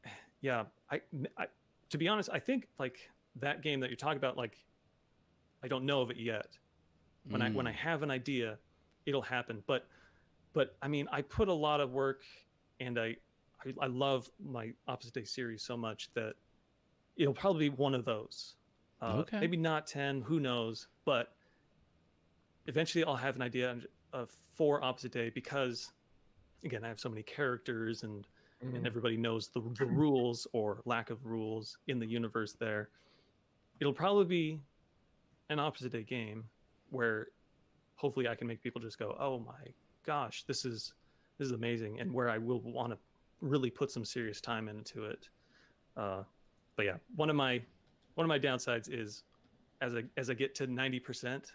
yeah, I, I to be honest, I think like that game that you're talking about, like I don't know of it yet. When I when I mm. have an idea, it'll happen. But but I mean, I put a lot of work, and I I, I love my opposite day series so much that it'll probably be one of those. Uh, Okay. Maybe not ten. Who knows? But eventually, I'll have an idea of four opposite day because again, I have so many characters and and everybody knows the, the rules or lack of rules in the universe there it'll probably be an opposite day game where hopefully i can make people just go oh my gosh this is this is amazing and where i will want to really put some serious time into it uh, but yeah one of my one of my downsides is as i as i get to 90%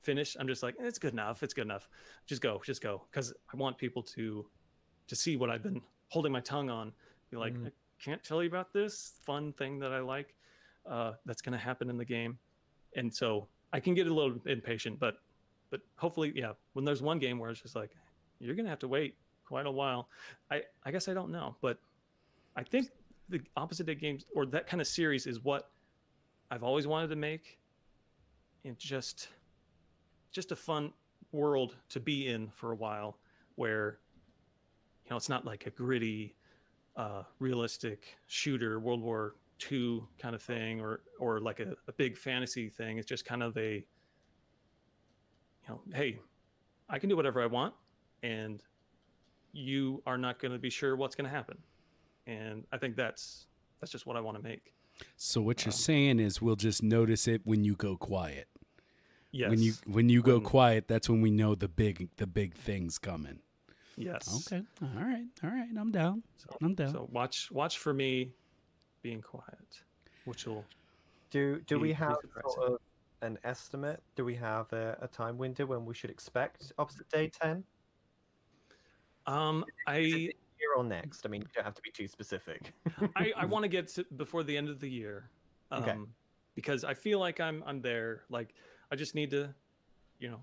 finish i'm just like "Eh, it's good enough it's good enough. Just go just go. Because i want people to to see what i've been holding my tongue on. Be like Mhm. i can't tell you about this fun thing that i like uh, that's going to happen in the game. And so i can get a little impatient but but hopefully yeah when there's one game where it's just like you're going to have to wait quite a while. I i guess i don't know but i think the opposite day games or that kind of series is what i've always wanted to make and just just a fun world to be in for a while where you know it's not like a gritty uh, realistic shooter world war ii kind of thing or or like a, a big fantasy thing. It's just kind of a you know hey i can do whatever i want and you are not going to be sure what's going to happen. And i think that's that's just what i want to make So what you're Um, saying is we'll just notice it when you go quiet. yes When you when you go When- quiet, that's when we know the big the big things coming. yes Okay. All right. All right. I'm down. so, I'm down. so watch watch for me being quiet which will Do do Be- we have sort of an estimate? Do we have a, a time window when we should expect Opposite Day ten? um i Here or next? I mean, you don't have to be too specific. I, I want to get before the end of the year, um, Okay. because I feel like I'm I'm there. Like I just need to, you know,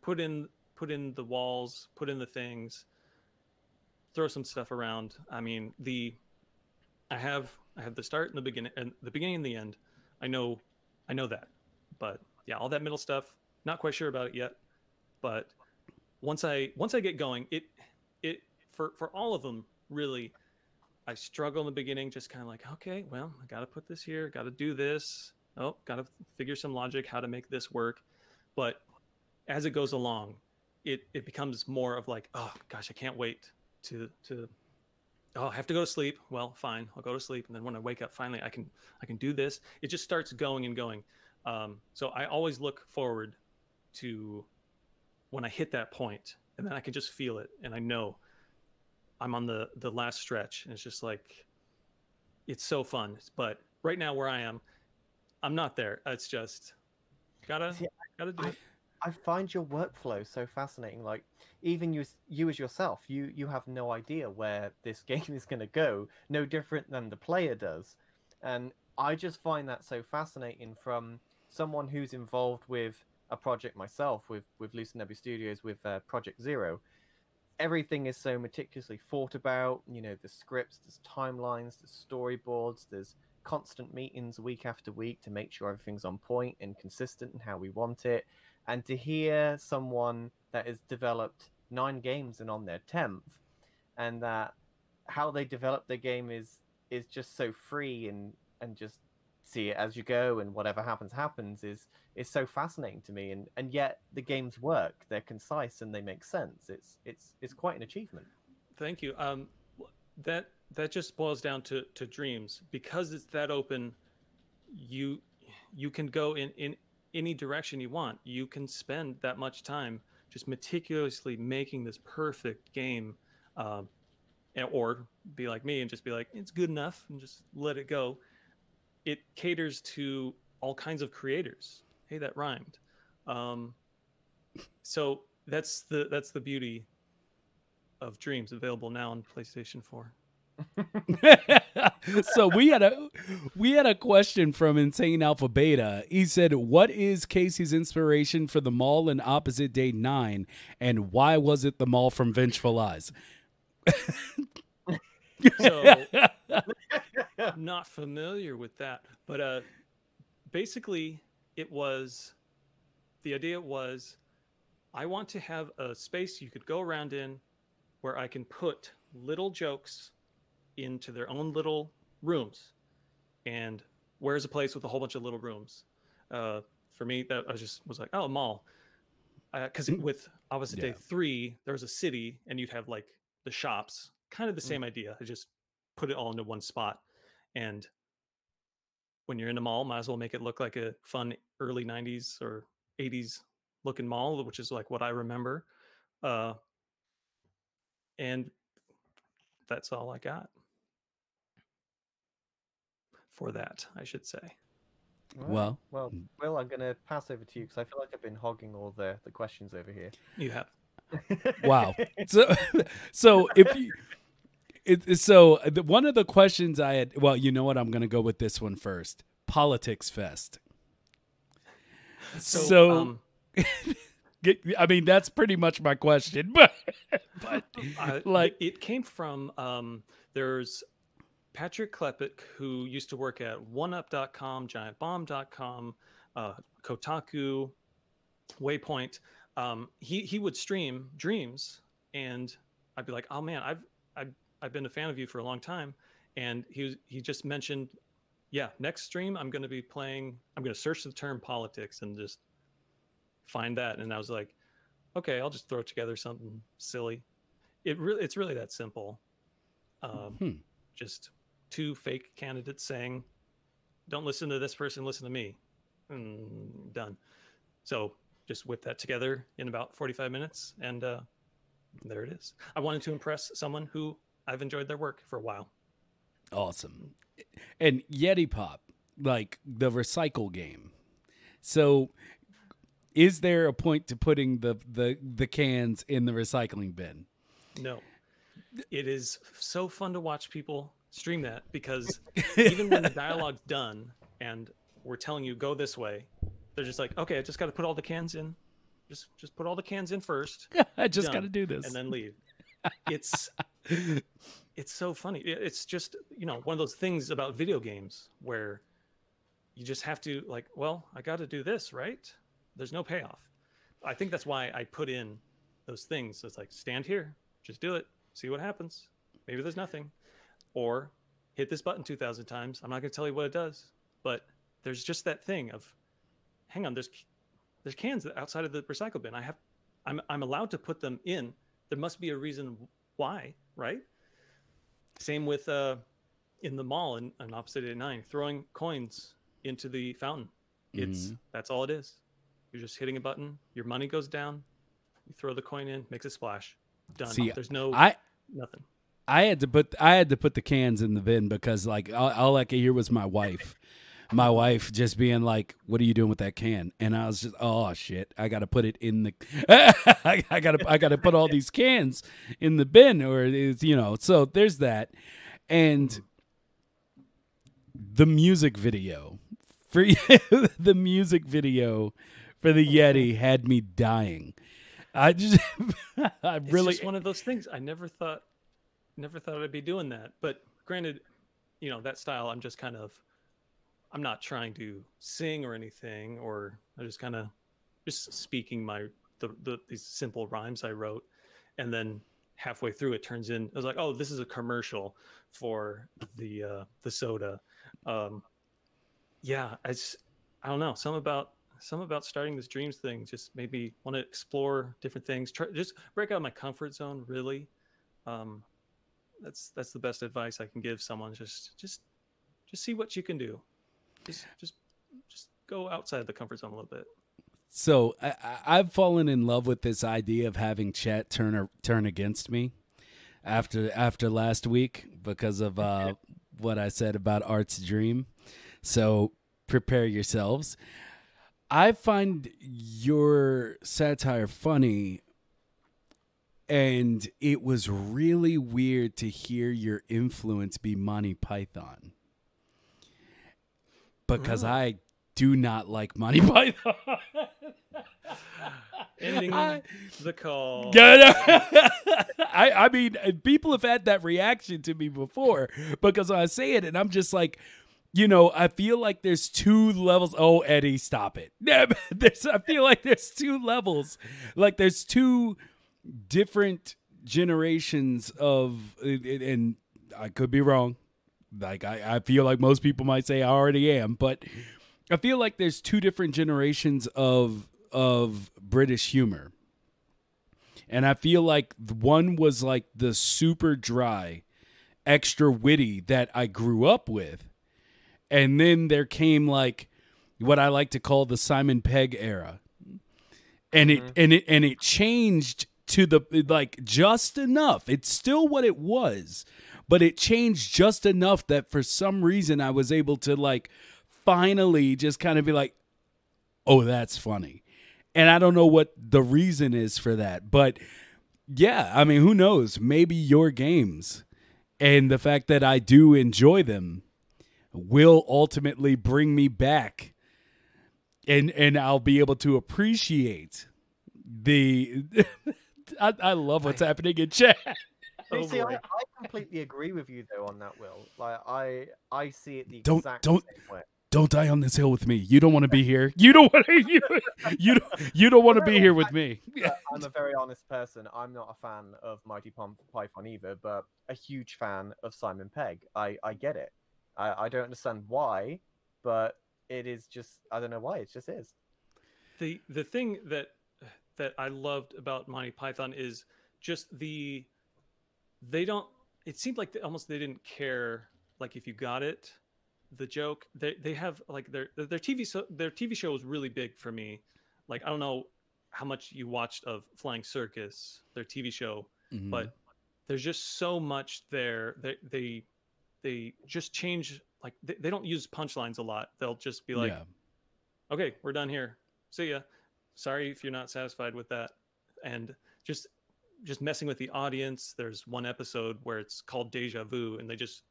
put in put in the walls, put in the things, throw some stuff around. I mean the, I have I have the start and the beginning and the beginning and the end. I know, I know that, but yeah, all that middle stuff, not quite sure about it yet. But once I once I get going, it it for for all of them really I struggle in the beginning, just kind of like, okay, well, I got to put this here, got to do this. Oh, got to figure some logic how to make this work. But as it goes along, it it becomes more of like, oh gosh, I can't wait to to. Oh, I have to go to sleep. Well, fine, I'll go to sleep, and then when I wake up, finally, I can I can do this. It just starts going and going. Um, so I always look forward to when I hit that point, and then I can just feel it, and I know I'm on the the last stretch, and it's just like it's so fun. But right now, where I am, I'm not there. It's just gotta See, gotta do I- it. I find your workflow so fascinating. Like even you, you as yourself, you you have no idea where this game is going to go. No different than the player does, and I just find that so fascinating from someone who's involved with a project myself, with with Lucid Nebula Studios, with uh, Project Zero. Everything is so meticulously thought about. You know, the scripts, there's timelines, there's storyboards, there's constant meetings week after week to make sure everything's on point and consistent and how we want it and to hear someone that has developed nine games and on their 10th and that how they develop their game is is just so free and and just see it as you go and whatever happens happens is is so fascinating to me and and yet the games work they're concise and they make sense it's it's it's quite an achievement Thank you. Um, that that just boils down to to dreams because it's that open. You you can go in in any direction you want. You can spend that much time just meticulously making this perfect game, um, or be like me and just be like it's good enough and just let it go. It caters to all kinds of creators. Hey, that rhymed. Um, so that's the that's the beauty of Dreams available now on PlayStation 4. so we had a we had a question from Insane Alpha Beta. He said, "What is Casey's inspiration for the mall in Opposite Day Nine, and why was it the mall from Vengeful Eyes?" So I'm not familiar with that, but uh, basically it was the idea was I want to have a space you could go around in where I can put little jokes into their own little rooms. And where's a place with a whole bunch of little rooms? Uh, for me, that I just was like, oh, a mall. Because with I Opposite Day Yeah. 3, there was a city and you'd have like the shops, kind of the Mm. same idea. I just put it all into one spot. And when you're in a mall, might as well make it look like a fun early 90s or 80s looking mall, which is like what I remember. Uh, and that's all I got for that, I should say. Right. Well, well will i'm gonna pass over to you because i feel like i've been hogging all the the questions over here You have. wow. So, so if you, it, so the, one of the questions I had, well, you know what? I'm going to go with this one first. Politics Fest. So, So, um, get- I mean, that's pretty much my question, but, but Uh, like, it came from um, there's Patrick Klepek who used to work at 1UP.com, GiantBomb.com, uh, Kotaku, Waypoint. Um, he he would stream Dreams, and I'd be like, "Oh man, I've I've been a fan of you for a long time," and he was he just mentioned, "Yeah, next stream I'm going to be playing. I'm going to search the term politics and just find that." And I was like, "Okay, I'll just throw together something silly." It really it's really that simple. Um, Hmm. Just two fake candidates saying, "Don't listen to this person, listen to me." Mm, done. So just whip that together in about 45 minutes, and uh, there it is. I wanted to impress someone who I've enjoyed their work for a while. Awesome. And Yeti Pop, like the recycle game. So is there a point to putting the the the cans in the recycling bin? No, it is so fun to watch people stream that because even when the dialogue's done and we're telling you go this way, they're just like, okay, I just got to put all the cans in. Just just put all the cans in first, I just got to do this. and then leave. It's it's so funny. It's just you know one of those things about video games where you just have to like, well, I got to do this, right? There's no payoff. I think that's why I put in those things. It's like stand here, just do it, see what happens. Maybe there's nothing, or hit this button two thousand times. I'm not going to tell you what it does, but there's just that thing of, hang on, there's there's cans outside of the recycle bin. I have, I'm I'm allowed to put them in. There must be a reason why, right? Same with uh, in the mall in, in opposite 89, throwing coins into the fountain. It's that's all it is. You're just hitting a button. Your money goes down. You throw the coin in, makes a splash. Done. See, There's no I nothing. I had to put I had to put the cans in the bin because like all, all I could hear was my wife, my wife just being like, "What are you doing with that can?" And I was just, "Oh shit, I got to put it in the, I, got to I got to put all these cans in the bin, or it's you know." So there's that, and the music video for the music video for the oh, Yeti had me dying. I just, I It's really, just one of those things. I never thought, never thought I'd be doing that. But granted, you know that style. I'm just kind of, I'm not trying to sing or anything, or I just kind of, just speaking my the, the these simple rhymes I wrote, and then halfway through it turns in. I was like, oh, this is a commercial for the uh, the soda. Um, yeah, I just, I don't know. Some about some about starting this dreams thing just made me want to explore different things try just break out of my comfort zone really um that's that's the best advice i can give someone just just just see what you can do just just just go outside the comfort zone a little bit So I, I've fallen in love with this idea of having chat turn or, turn against me after after last week because of uh, what I said about Art's dream. So prepare yourselves. I find your satire funny, and it was really weird to hear your influence be Monty Python because Oh. I do not like Monty Python. ending I- the call I, I mean, uh, people have had that reaction to me before because I say it and I'm just like, you know, I feel like there's two levels. Oh, Eddie, stop it. there's, I feel like there's two levels. Like there's two different generations of, and I could be wrong. Like I, I feel like most people might say I already am, but I feel like there's two different generations of of British humor. And I feel like one was like the super dry, extra witty that I grew up with. And then there came like what I like to call the Simon Pegg era. And it mm-hmm. and it and it changed to the like just enough. It's still what it was, but it changed just enough that for some reason I was able to like finally just kind of be like, "Oh, that's funny." And I don't know what the reason is for that, but yeah, I mean, who knows? Maybe your games and the fact that I do enjoy them will ultimately bring me back and and I'll be able to appreciate the I, I love what's happening in chat. Oh, See, I. I completely agree with you though on that, Will. Like I, I see it the Don't- exact don't- same way. don't die on this hill with me. You don't want to be here. You don't want to. You, you don't. You don't want to be here with me. I'm a very honest person. I'm not a fan of Mighty Pom- Python either, but a huge fan of Simon Pegg. I I get it. I I don't understand why, but it is just I don't know why. It just is. the the thing that that I loved about Monty Python is just the they don't it seemed like they, almost they didn't care like if you got it the joke they they have like their their TV so their TV show was really big for me like I don't know how much you watched of Flying Circus their TV show Mhm. but there's just so much there they they they just change like they, they don't use punchlines a lot they'll just be like yeah. okay, we're done here. See ya. Sorry if you're not satisfied with that. And just just messing with the audience. There's one episode where it's called Deja Vu, and they just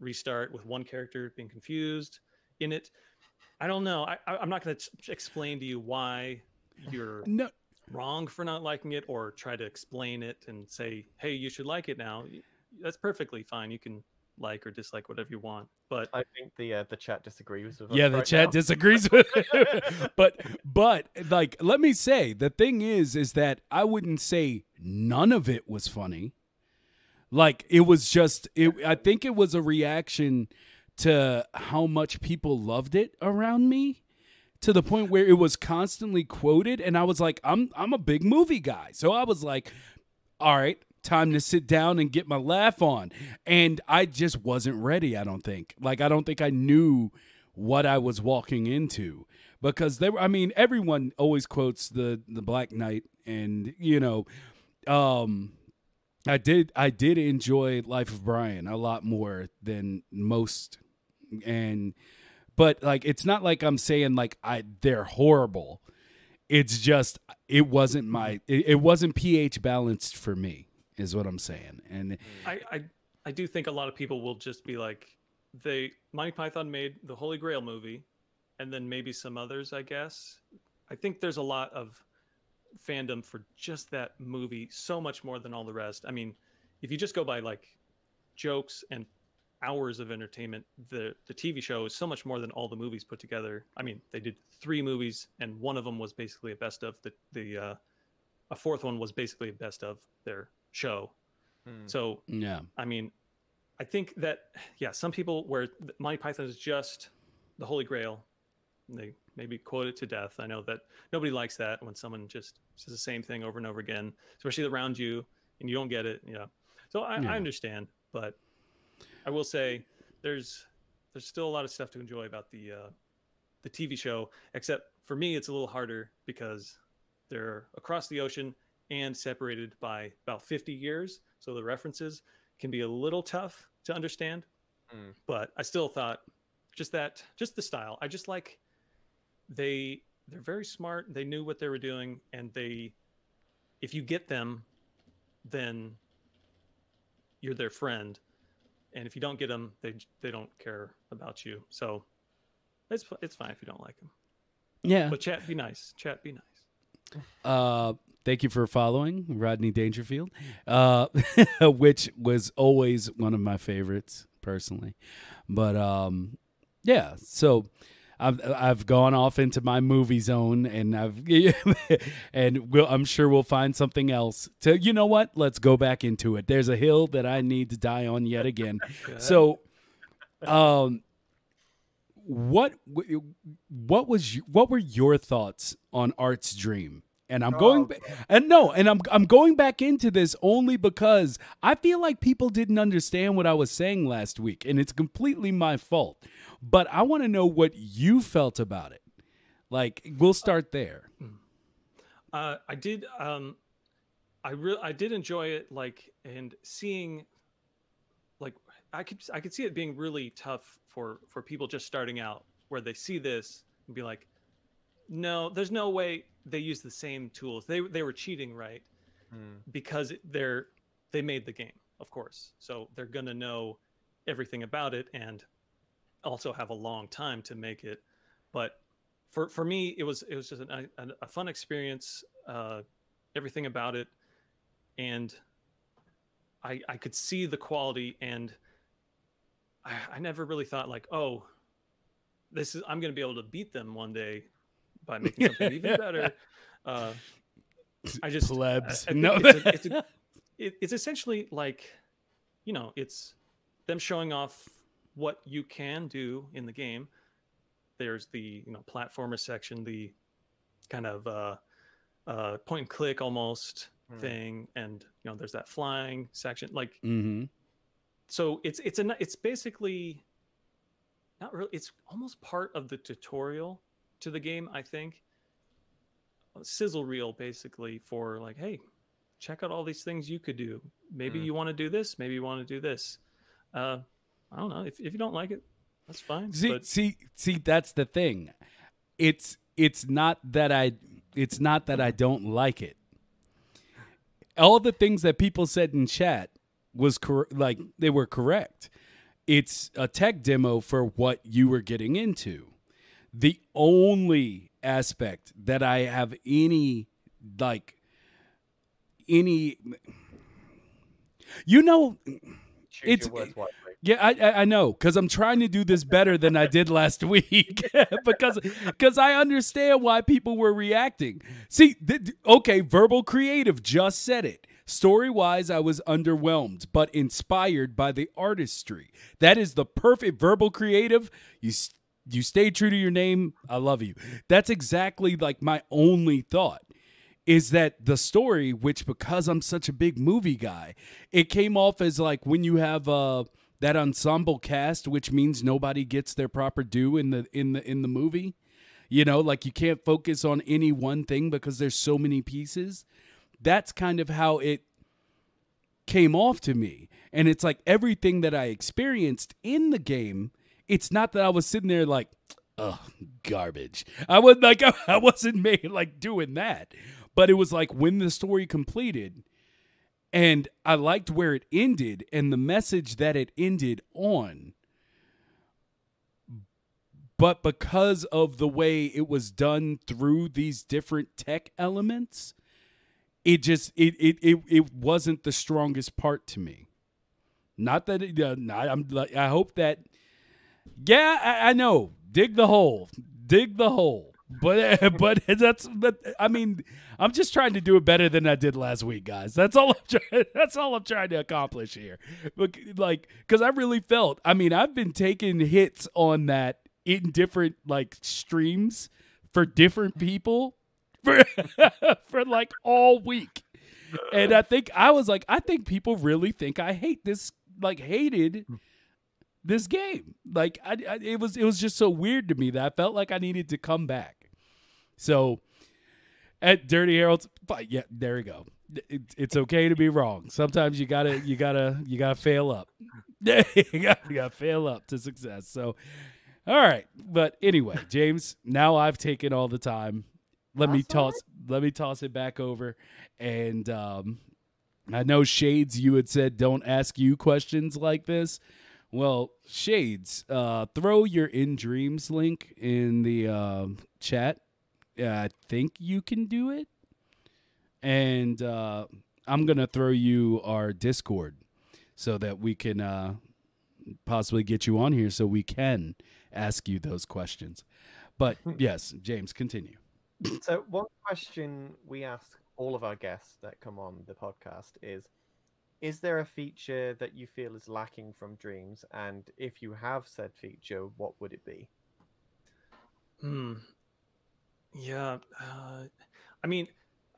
restart with one character being confused in it. I don't know. I, I, I'm not going to explain to you why you're No. wrong for not liking it, or try to explain it and say, "Hey, you should like it now." That's perfectly fine. You can like or dislike whatever you want. But I think the uh, the chat disagrees with us. Yeah, the right chat now. disagrees with but but like let me say the thing is is that I wouldn't say none of it was funny. Like it was just it I think it was a reaction to how much people loved it around me to the point where it was constantly quoted and I was like I'm I'm a big movie guy. So I was like all right, time to sit down and get my laugh on. And I just wasn't ready, I don't think. Like I don't think I knew what I was walking into because there I mean everyone always quotes the the Black Knight and you know um I did I did enjoy Life of Brian a lot more than most and but like it's not like I'm saying like I they're horrible. It's just it wasn't my it, it wasn't pH balanced for me is what I'm saying. And I, I I do think a lot of people will just be like they Monty Python made the Holy Grail movie and then maybe some others, I guess. I think there's a lot of fandom for just that movie, so much more than all the rest. I mean, if you just go by like jokes and hours of entertainment, the the TV show is so much more than all the movies put together. I mean, they did three movies and one of them was basically a best of the the uh a fourth one was basically a best of their show. Hmm. So yeah. I mean, I think that yeah, some people where th- Monty Python is just the Holy Grail, they maybe quote it to death. I know that nobody likes that when someone just says the same thing over and over again, especially around you, and you don't get it. Yeah, so I, Yeah. I understand, but I will say there's there's still a lot of stuff to enjoy about the uh, the TV show. Except for me, it's a little harder because they're across the ocean and separated by about 50 years. So the references can be a little tough to understand. Mm. But I still thought just that, just the style. I just like they they're very smart. They knew what they were doing, and they if you get them, then you're their friend. And if you don't get them, they they don't care about you. So it's it's fine if you don't like them. Yeah. But chat, be nice. Chat, be nice. Uh, thank you for following Rodney Dangerfield, uh, which was always one of my favorites personally. But um, yeah, so I've I've gone off into my movie zone, and I've and we'll, I'm sure we'll find something else. So you know what? Let's go back into it. There's a hill that I need to die on yet again. So, um, what what was you, what were your thoughts on Art's Dream? And I'm going Oh, and no, and I'm I'm going back into this only because I feel like people didn't understand what I was saying last week, and it's completely my fault. But I want to know what you felt about it. Like, we'll start there. Uh, I did. Um, I really, I did enjoy it. Like, and seeing, like, I could, I could see it being really tough for for people just starting out, where they see this and be like, "No, there's no way they use the same tools. They they were cheating, right? Hmm. Because they're they made the game, of course. So they're gonna know everything about it and also have a long time to make it. But for for me, it was it was just an, a, a fun experience. Uh, everything about it, and I I could see the quality, and I, I never really thought like, oh, this is I'm going to be able to beat them one day by making something even better. Uh, I just plebs. I, I no, it's, a, it's, a, it, it's essentially like, you know, it's them showing off what you can do in the game. There's the you know platformer section, the kind of uh, uh, point and click almost Hmm. thing, and you know there's that flying section. Like hmm so, it's it's a it's basically not really. It's almost part of the tutorial to the game. I think a sizzle reel basically for like, hey, check out all these things you could do. Maybe Mm. you want to do this. Maybe you want to do this. Uh, I don't know. If if you don't like it, that's fine. See, but see, see. That's the thing. It's it's not that I it's not that I don't like it. All the things that people said in chat was cor- like they were correct. It's a tech demo for what you were getting into. The only aspect that I have any like any you know Choose It's- your words wisely. Yeah, I I, know because I'm trying to do this better than I did last week because because I understand why people were reacting. See, th- okay, verbal creative just said it. Story wise, I was underwhelmed, but inspired by the artistry. That is the perfect verbal creative. You you stay true to your name. I love you. That's exactly like my only thought is that the story, which because I'm such a big movie guy, it came off as like when you have uh that ensemble cast, which means nobody gets their proper due in the in the in the movie. You know, like you can't focus on any one thing because there's so many pieces. That's kind of how it came off to me. And it's like everything that I experienced in the game, it's not that I was sitting there like, oh, garbage. I was like, I wasn't made like doing that. But it was like when the story completed and I liked where it ended and the message that it ended on. But because of the way it was done through these different tech elements, it just it it it, it wasn't the strongest part to me. Not that it, uh, not, I'm I hope that yeah I, I know dig the hole dig the hole but but that's but I mean I'm just trying to do it better than I did last week guys. That's all I'm trying that's all I'm trying to accomplish here. Look, like because I really felt I mean I've been taking hits on that in different like streams for different people for for like all week. And I think I was like I think people really think I hate this like hated hmm. This game. Like I, I, it was it was just so weird to me that I felt like I needed to come back. So at Dirty Harold's, but yeah, there you go. It, it's okay to be wrong. Sometimes you gotta you gotta you gotta fail up. you gotta, you gotta fail up to success. So all right, but anyway, James. Now I've taken all the time. Let me toss. Let me toss it back over, and um, I know Shades. You had said don't ask you questions like this. Well, Shades, uh, throw your in dreams link in the uh, chat. Yeah, I think you can do it, and uh, I'm gonna throw you our Discord so that we can uh, possibly get you on here so we can ask you those questions. But yes, James, continue. So one question we ask all of our guests that come on the podcast is is there a feature that you feel is lacking from dreams and if you have said feature what would it be Hmm. Yeah. Uh, I mean,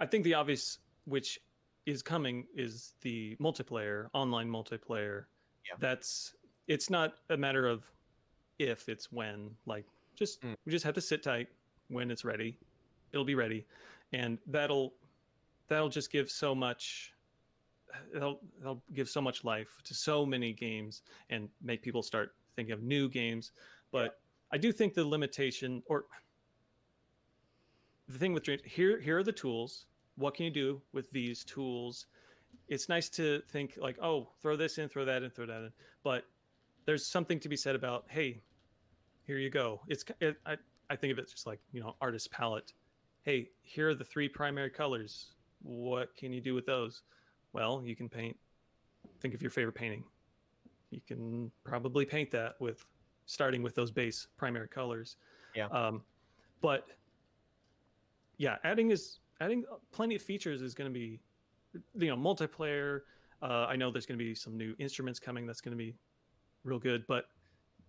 I think the obvious, which is coming, is the multiplayer, online multiplayer. Yeah. That's. It's not a matter of if, it's when. Like, just Mm. we just have to sit tight. When it's ready, it'll be ready, and that'll that'll just give so much. That'll, that'll give so much life to so many games and make people start thinking of new games. But I do think the limitation, or the thing with dreams here here are the tools. What can you do with these tools? It's nice to think like oh throw this in throw that in throw that in. But there's something to be said about hey here you go. It's it, I, I think of it just like you know artist palette. Hey here are the three primary colors. What can you do with those well you can paint think of your favorite painting you can probably paint that with starting with those base primary colors. Yeah. Um, but yeah, adding is adding plenty of features is going to be, you know, multiplayer. Uh, I know there's going to be some new instruments coming. That's going to be real good. But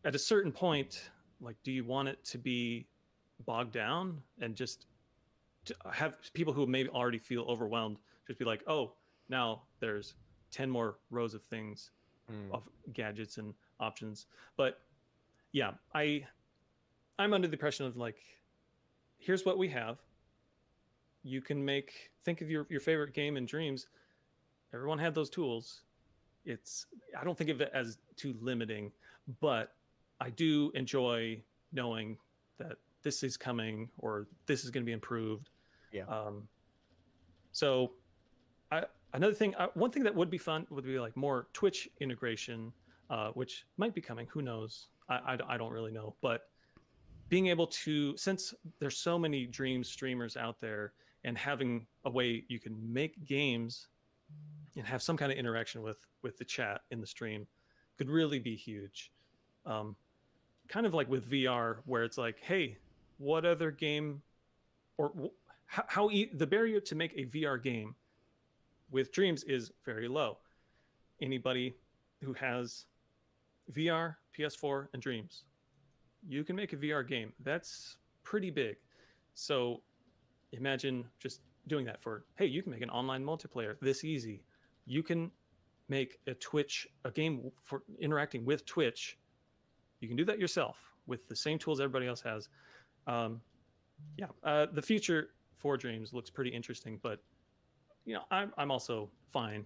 at a certain point, like, do you want it to be bogged down and just to have people who maybe already feel overwhelmed just be like, oh, now there's 10 more rows of things Mm. of gadgets and options. But yeah, I I'm under the impression of like, here's what we have. You can make think of your, your favorite game in dreams. Everyone had those tools. It's I don't think of it as too limiting, but I do enjoy knowing that this is coming or this is going to be improved. Yeah. Um, so, another thing, uh, one thing that would be fun would be like more Twitch integration, uh, which might be coming. Who knows? I, I I don't really know, but being able to since there's so many dream streamers out there and having a way you can make games and have some kind of interaction with with the chat in the stream could really be huge um, kind of like with vr where it's like hey what other game or how, how e- the barrier to make a vr game with dreams is very low anybody who has vr ps4 and dreams you can make a VR game. That's pretty big. So imagine just doing that for, hey, you can make an online multiplayer this easy. You can make a Twitch, a game for interacting with Twitch. You can do that yourself with the same tools everybody else has. Um, yeah, uh, the future for Dreams looks pretty interesting, but you know, I'm I'm also fine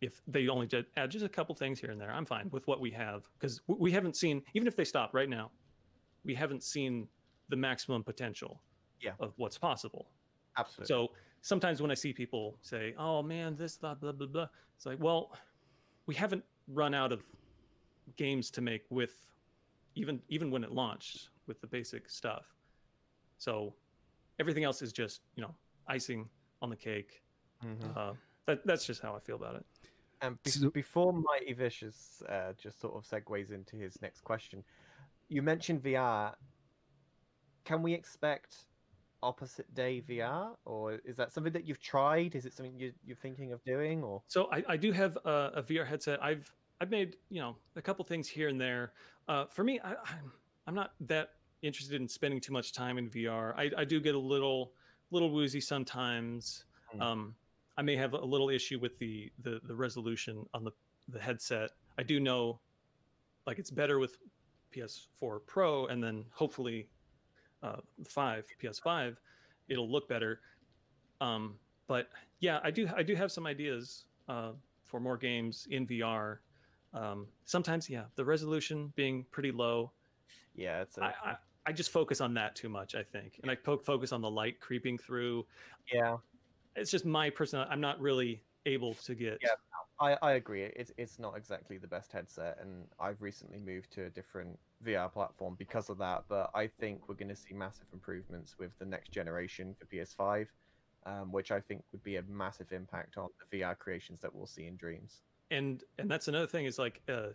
if they only did add just a couple things here and there. I'm fine with what we have because we haven't seen even if they stop right now, we haven't seen the maximum potential Yeah. of what's possible. Absolutely. So sometimes when I see people say, "Oh man, this blah blah blah blah," it's like, well, we haven't run out of games to make with even even when it launched with the basic stuff. So everything else is just you know icing on the cake. Mhm. Uh, that that's just how I feel about it. And be- So- before Mighty Vicious uh, just sort of segues into his next question, you mentioned VR. Can we expect opposite day VR, or is that something that you've tried? Is it something you, you're thinking of doing, or So I, I do have a, a VR headset. I've I've made you know a couple things here and there. Uh, for me, I, I'm I'm not that interested in spending too much time in VR. I, I do get a little little woozy sometimes. Hmm. Um, I may have a little issue with the the, the resolution on the the headset. I do know, like it's better with PS4 Pro, and then hopefully uh, five PS5, it'll look better. Um, but yeah, I do I do have some ideas uh, for more games in VR. Um, sometimes, yeah, the resolution being pretty low, yeah, it's a, I, I, I just focus on that too much. I think, and I po- focus on the light creeping through. yeah, It's just my personal. I'm not really able to get. Yeah. I, I agree. It's it's not exactly the best headset, and I've recently moved to a different VR platform because of that. But I think we're going to see massive improvements with the next generation for PS5, um, which I think would be a massive impact on the VR creations that we'll see in Dreams. and and that's another thing is like uh,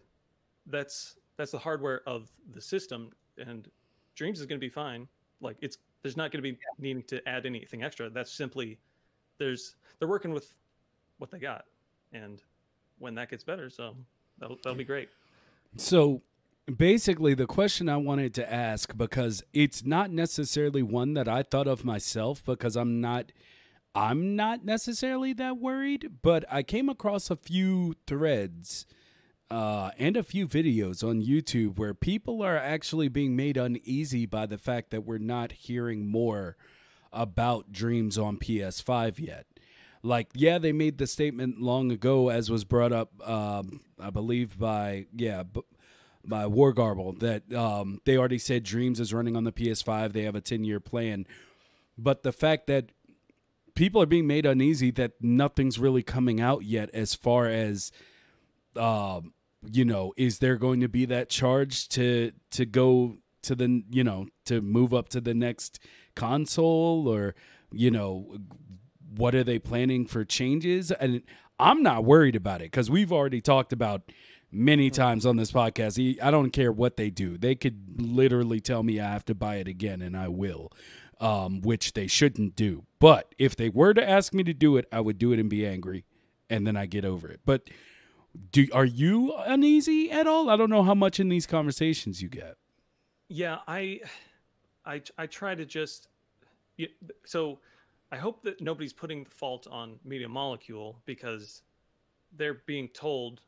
that's that's the hardware of the system, and Dreams is going to be fine. Like it's there's not going to be needing to add anything extra. That's simply there's they're working with what they got, and when that gets better, so that'll that'll be great. So basically, the question I wanted to ask, because it's not necessarily one that I thought of myself, because I'm not. I'm not necessarily that worried, but I came across a few threads uh, and a few videos on YouTube where people are actually being made uneasy by the fact that we're not hearing more about Dreams on PS5 yet. Like, yeah, they made the statement long ago, as was brought up, um, I believe, by, yeah, b- by Wargarble, that um, they already said Dreams is running on the PS5. They have a 10 year plan. But the fact that people are being made uneasy that nothing's really coming out yet as far as um you know is there going to be that charge to to go to the you know to move up to the next console or you know what are they planning for changes and i'm not worried about it because we've already talked about many times on this podcast. I don't care what they do. They could literally tell me I have to buy it again, and I will, um, which they shouldn't do. But if they were to ask me to do it, I would do it and be angry, and then I get over it. But do are you uneasy at all? I don't know how much in these conversations you get. Yeah, I, I, I try to just, so I hope that nobody's putting the fault on Media Molecule because they're being told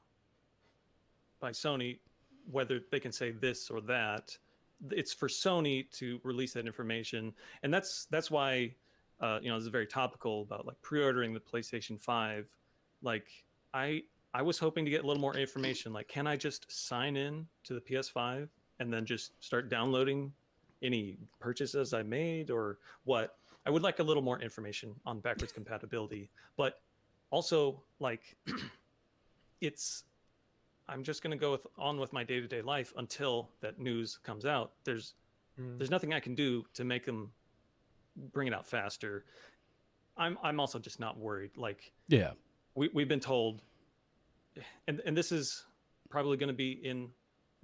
by Sony whether they can say this or that. It's for Sony to release that information, and that's that's why uh, you know this is very topical about like pre-ordering the PlayStation Five. Like I I was hoping to get a little more information. Like, can I just sign in to the PS5 and then just start downloading any purchases I made or what? I would like a little more information on backwards compatibility, but also like it's I'm just going to go with, on with my day-to-day life until that news comes out. There's mm. there's nothing I can do to make them bring it out faster. I'm I'm also just not worried. Like yeah, we we've been told, and and this is probably going to be in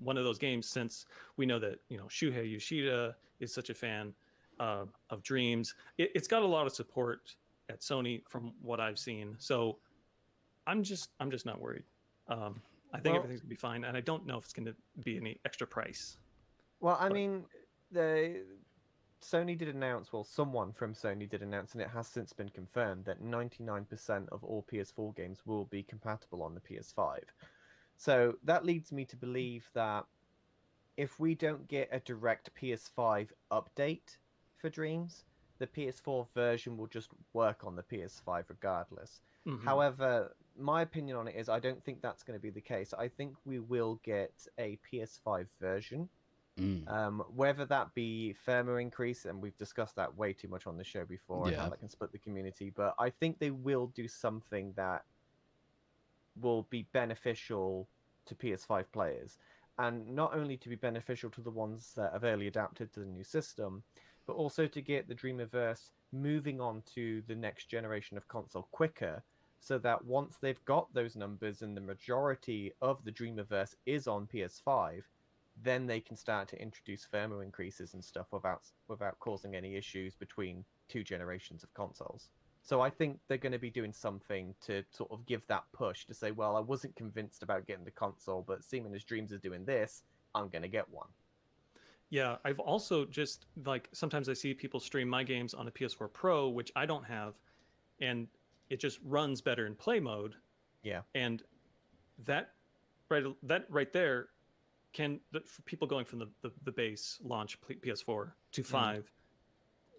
one of those games since we know that you know Shuhei Yoshida is such a fan uh, of Dreams. It, it's got a lot of support at Sony from what I've seen. So I'm just I'm just not worried. Um, I think well, everything's gonna be fine, and I don't know if it's gonna be any extra price. Well, I but... mean, the Sony did announce, well, someone from Sony did announce, and it has since been confirmed that 99% of all PS4 games will be compatible on the PS5. So that leads me to believe that if we don't get a direct PS5 update for Dreams, the PS4 version will just work on the PS5 regardless. Mm-hmm. However, my opinion on it is I don't think that's going to be the case. I think we will get a PS5 version. Mm. Um, whether that be firmware increase, and we've discussed that way too much on the show before, yeah. and how that can split the community. But I think they will do something that will be beneficial to PS5 players, and not only to be beneficial to the ones that have early adapted to the new system, but also to get the Dreamiverse moving on to the next generation of console quicker so that once they've got those numbers and the majority of the Dreamiverse is on PS5, then they can start to introduce firmware increases and stuff without without causing any issues between two generations of consoles. So I think they're going to be doing something to sort of give that push to say, well, I wasn't convinced about getting the console, but seeing as Dreams is doing this, I'm going to get one. Yeah, I've also just like sometimes I see people stream my games on a PS4 Pro, which I don't have, and it just runs better in play mode. Yeah. And that right that right there can for people going from the, the, the base launch PS4 to mm-hmm. 5 mm.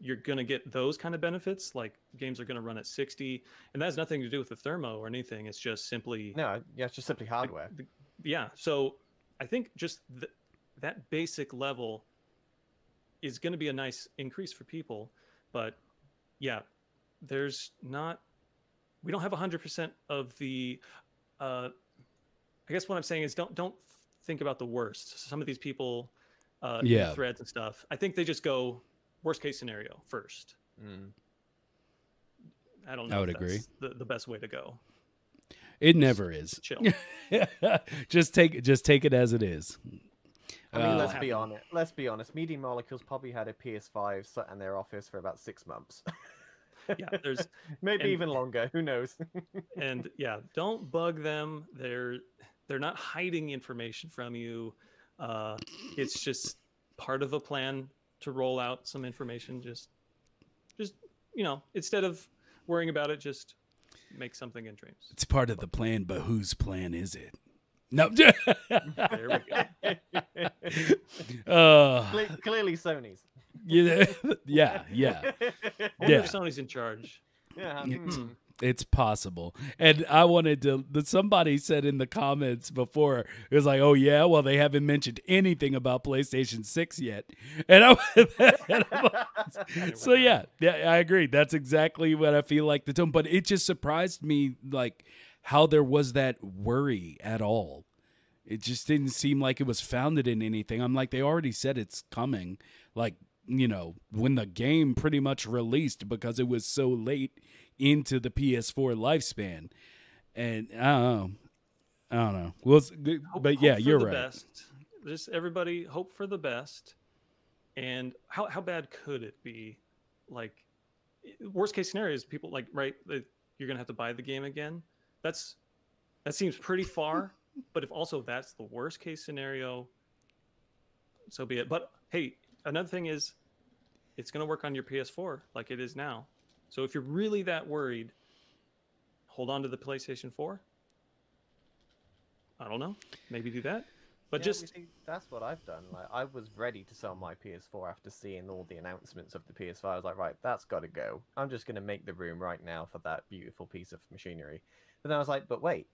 You're going to get those kind of benefits like games are going to run at 60 and that has nothing to do with the thermo or anything it's just simply No, yeah, it's just simply hardware. The, the, yeah, so I think just the, that basic level is going to be a nice increase for people but yeah, there's not we don't have 100% of the uh, i guess what i'm saying is don't don't think about the worst some of these people uh, yeah threads and stuff i think they just go worst case scenario first mm. i don't know i would agree the, the best way to go it never is chill just take just take it as it is I mean, uh, let's be honest. Let's be honest. Media Molecules probably had a PS5 sat in their office for about six months. yeah, there's maybe and, even longer. Who knows? and yeah, don't bug them. They're they're not hiding information from you. Uh, it's just part of a plan to roll out some information. Just just you know, instead of worrying about it, just make something in dreams. It's part of the plan, but whose plan is it? No. there we go. uh, Clearly, Sony's. Yeah, yeah, yeah. yeah. Sony's in charge. Yeah. It's possible. And I wanted to somebody said in the comments before, it was like, oh yeah, well they haven't mentioned anything about PlayStation 6 yet. And I, and so yeah, yeah, I agree. That's exactly what I feel like the tone. But it just surprised me like how there was that worry at all. It just didn't seem like it was founded in anything. I'm like, they already said it's coming. Like you know, when the game pretty much released because it was so late into the PS4 lifespan. And I don't know. I don't know. Well, Hope- but yeah, you're right. Best. Just everybody hope for the best. And how how bad could it be? Like worst case scenario is people like right that you're gonna have to buy the game again. That's that seems pretty far. but if also that's the worst case scenario, so be it. But hey, another thing is it's gonna work on your PS4 like it is now. So if you're really that worried, hold on to the PlayStation 4. I don't know. Maybe do that. But Yeah, just see, that's what I've done. Like I was ready to sell my PS4 after seeing all the announcements of the PS5. I was like, right, that's got to go. I'm just going to make the room right now for that beautiful piece of machinery. But then I was like, but wait,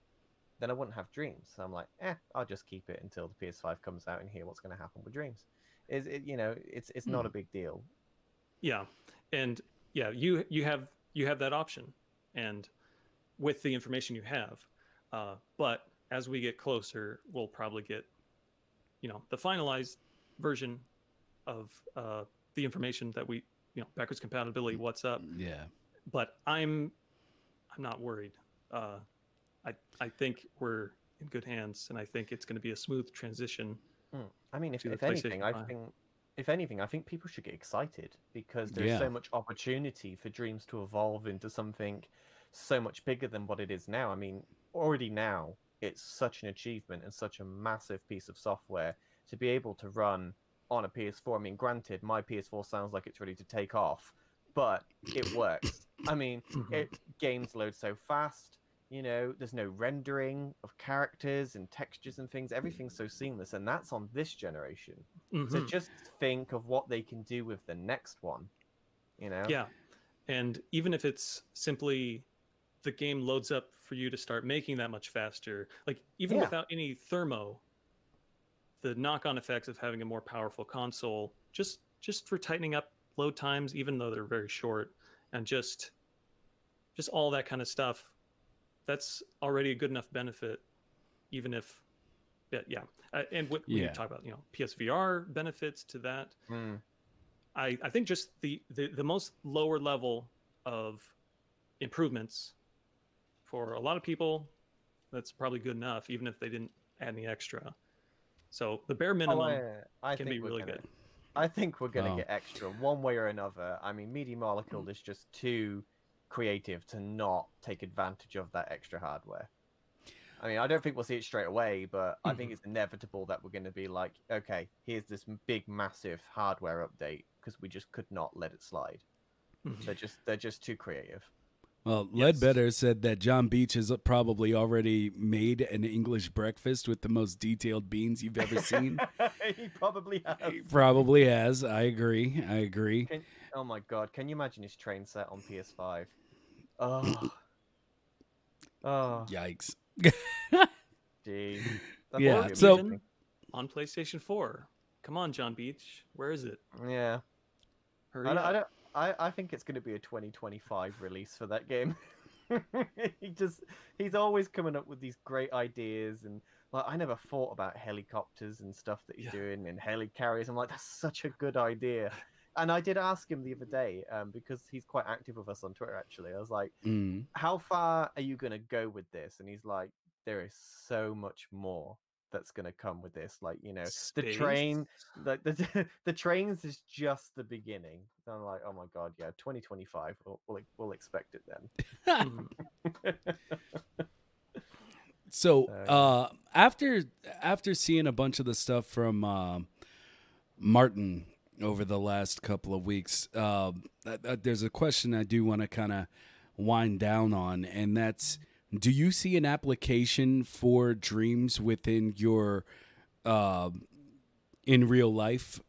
then I wouldn't have Dreams. So I'm like, eh, I'll just keep it until the PS5 comes out and hear what's going to happen with Dreams. Is it? You know, it's it's not a big deal. yeah and yeah you you have you have that option and with the information you have uh, but as we get closer we'll probably get you know the finalized version of uh, the information that we you know backwards compatibility what's up Yeah. but i'm i'm not worried uh, i i think we're in good hands and i think it's going to be a smooth transition Mm. I mean, if, if anything, I 5. think if anything, I think people should get excited because there's Yeah. so much opportunity for Dreams to evolve into something so much bigger than what it is now. I mean, already now it's such an achievement and such a massive piece of software to be able to run on a PS4. I mean, granted, my PS4 sounds like it's ready to take off, but it works. I mean, mm-hmm. it games load so fast. You know, there's no rendering of characters and textures and things. Everything's so seamless, and that's on this generation. So Mhm. just think of what they can do with the next one. You know? Yeah. And even if it's simply the game loads up for you to start making that much faster, like even Yeah. without any thermo, the knock-on effects of having a more powerful console, just just for tightening up load times, even though they're very short, and just just all that kind of stuff, that's already a good enough benefit, even if yeah, yeah. Uh, and what we talk about, you know, PSVR benefits to that. Mm. I, I think just the, the, the most lower level of improvements for a lot of people, that's probably good enough, even if they didn't add any extra. So the bare Oh, minimum I, I can be really gonna, good. I think we're gonna Wow. get extra one way or another. I mean, Media Molecule is just too creative to not take advantage of that extra hardware. I mean, I don't think we'll see it straight away, but I Mm-hmm. think it's inevitable that we're going to be like, okay, here's this big, massive hardware update because we just could not let it slide. Mhm. They're just they're just too creative. Well, Yes. Ledbetter said that John Beach has probably already made an English breakfast with the most detailed beans you've ever seen. he probably has. he probably has. I agree. I agree. Can, oh my god, can you imagine his train set on PS5? Oh. Oh, Yikes. Gee. Yeah, so- on PlayStation 4. Come on, John Beach. Where is it? Yeah. Hurry I don't. I don't. I, I think it's going to be a 2025 release for that game. he just he's always coming up with these great ideas and like I never thought about helicopters and stuff that he's Yeah. doing and heli carriers. I'm like that's such a good idea. And I did ask him the other day um, because he's quite active with us on Twitter. Actually, I was like, Mm. "How far are you going to go with this?" And he's like, "There is so much more that's going to come with this. Like you know, the train, Space? the the, the trains is just the beginning. So I'm like, oh my god, yeah, 2025. We'll we'll, we'll expect it then. So Uh, uh, after after seeing a bunch of the stuff from um Martin over the last couple of weeks, uh, th- th- there's a question I do want to kind of wind down on, and that's: Do you see an application for dreams within your uh, in real life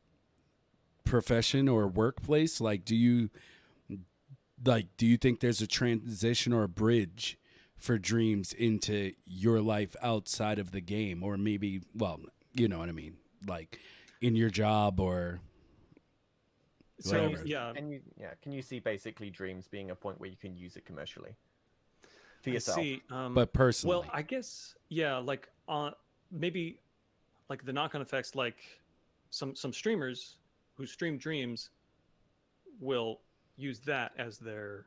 profession or workplace? Like, do you like do you think there's a transition or a bridge? for dreams into your life outside of the game or maybe well you know what i mean like in your job or So Whatever. yeah, Can you yeah? Can you see basically dreams being a point where you can use it commercially for I yourself? see. Um, but personally Well, I guess yeah, like uh, maybe like the knock-on effects, like some some streamers who stream dreams will use that as their,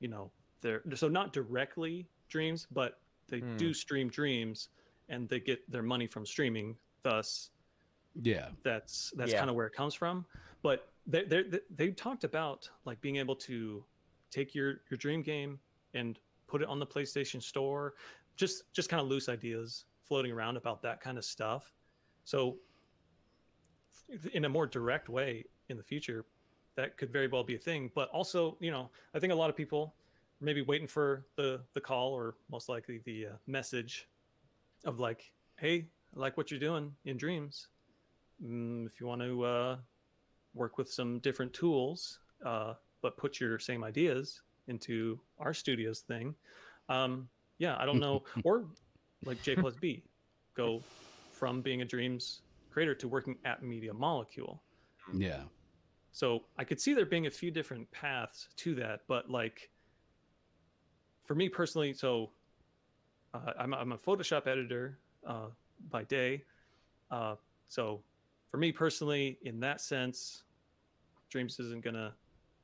you know, their so not directly dreams, but they Hmm. do stream dreams, and they get their money from streaming. Thus, Yeah. that's that's Yeah. kind of where it comes from. But they they they talked about like being able to take your your dream game and put it on the PlayStation Store. Just just kind of loose ideas floating around about that kind of stuff. So in a more direct way in the future, that could very well be a thing. But also, you know, I think a lot of people are maybe waiting for the the call or most likely the uh, message of like, hey, I like what you're doing in dreams. Mm, if you want to uh, work with some different tools, uh, but put your same ideas into our studios thing, um, yeah, I don't know, or like J plus B, go from being a dreams creator to working at Media Molecule. Yeah. So I could see there being a few different paths to that, but like for me personally, so uh, I'm, I'm a Photoshop editor uh, by day. Uh, so for me personally, in that sense, Dreams isn't gonna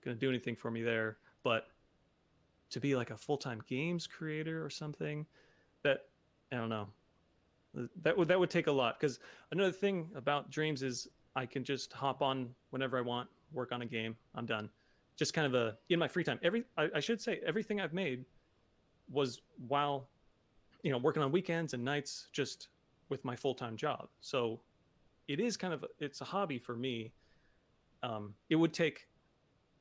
gonna do anything for me there. But to be like a full time games creator or something, that I don't know. That would that would take a lot because another thing about Dreams is I can just hop on whenever I want, work on a game. I'm done. Just kind of a in my free time. Every I, I should say everything I've made was while you know working on weekends and nights, just with my full time job. So it is kind of it's a hobby for me. Um, it would take.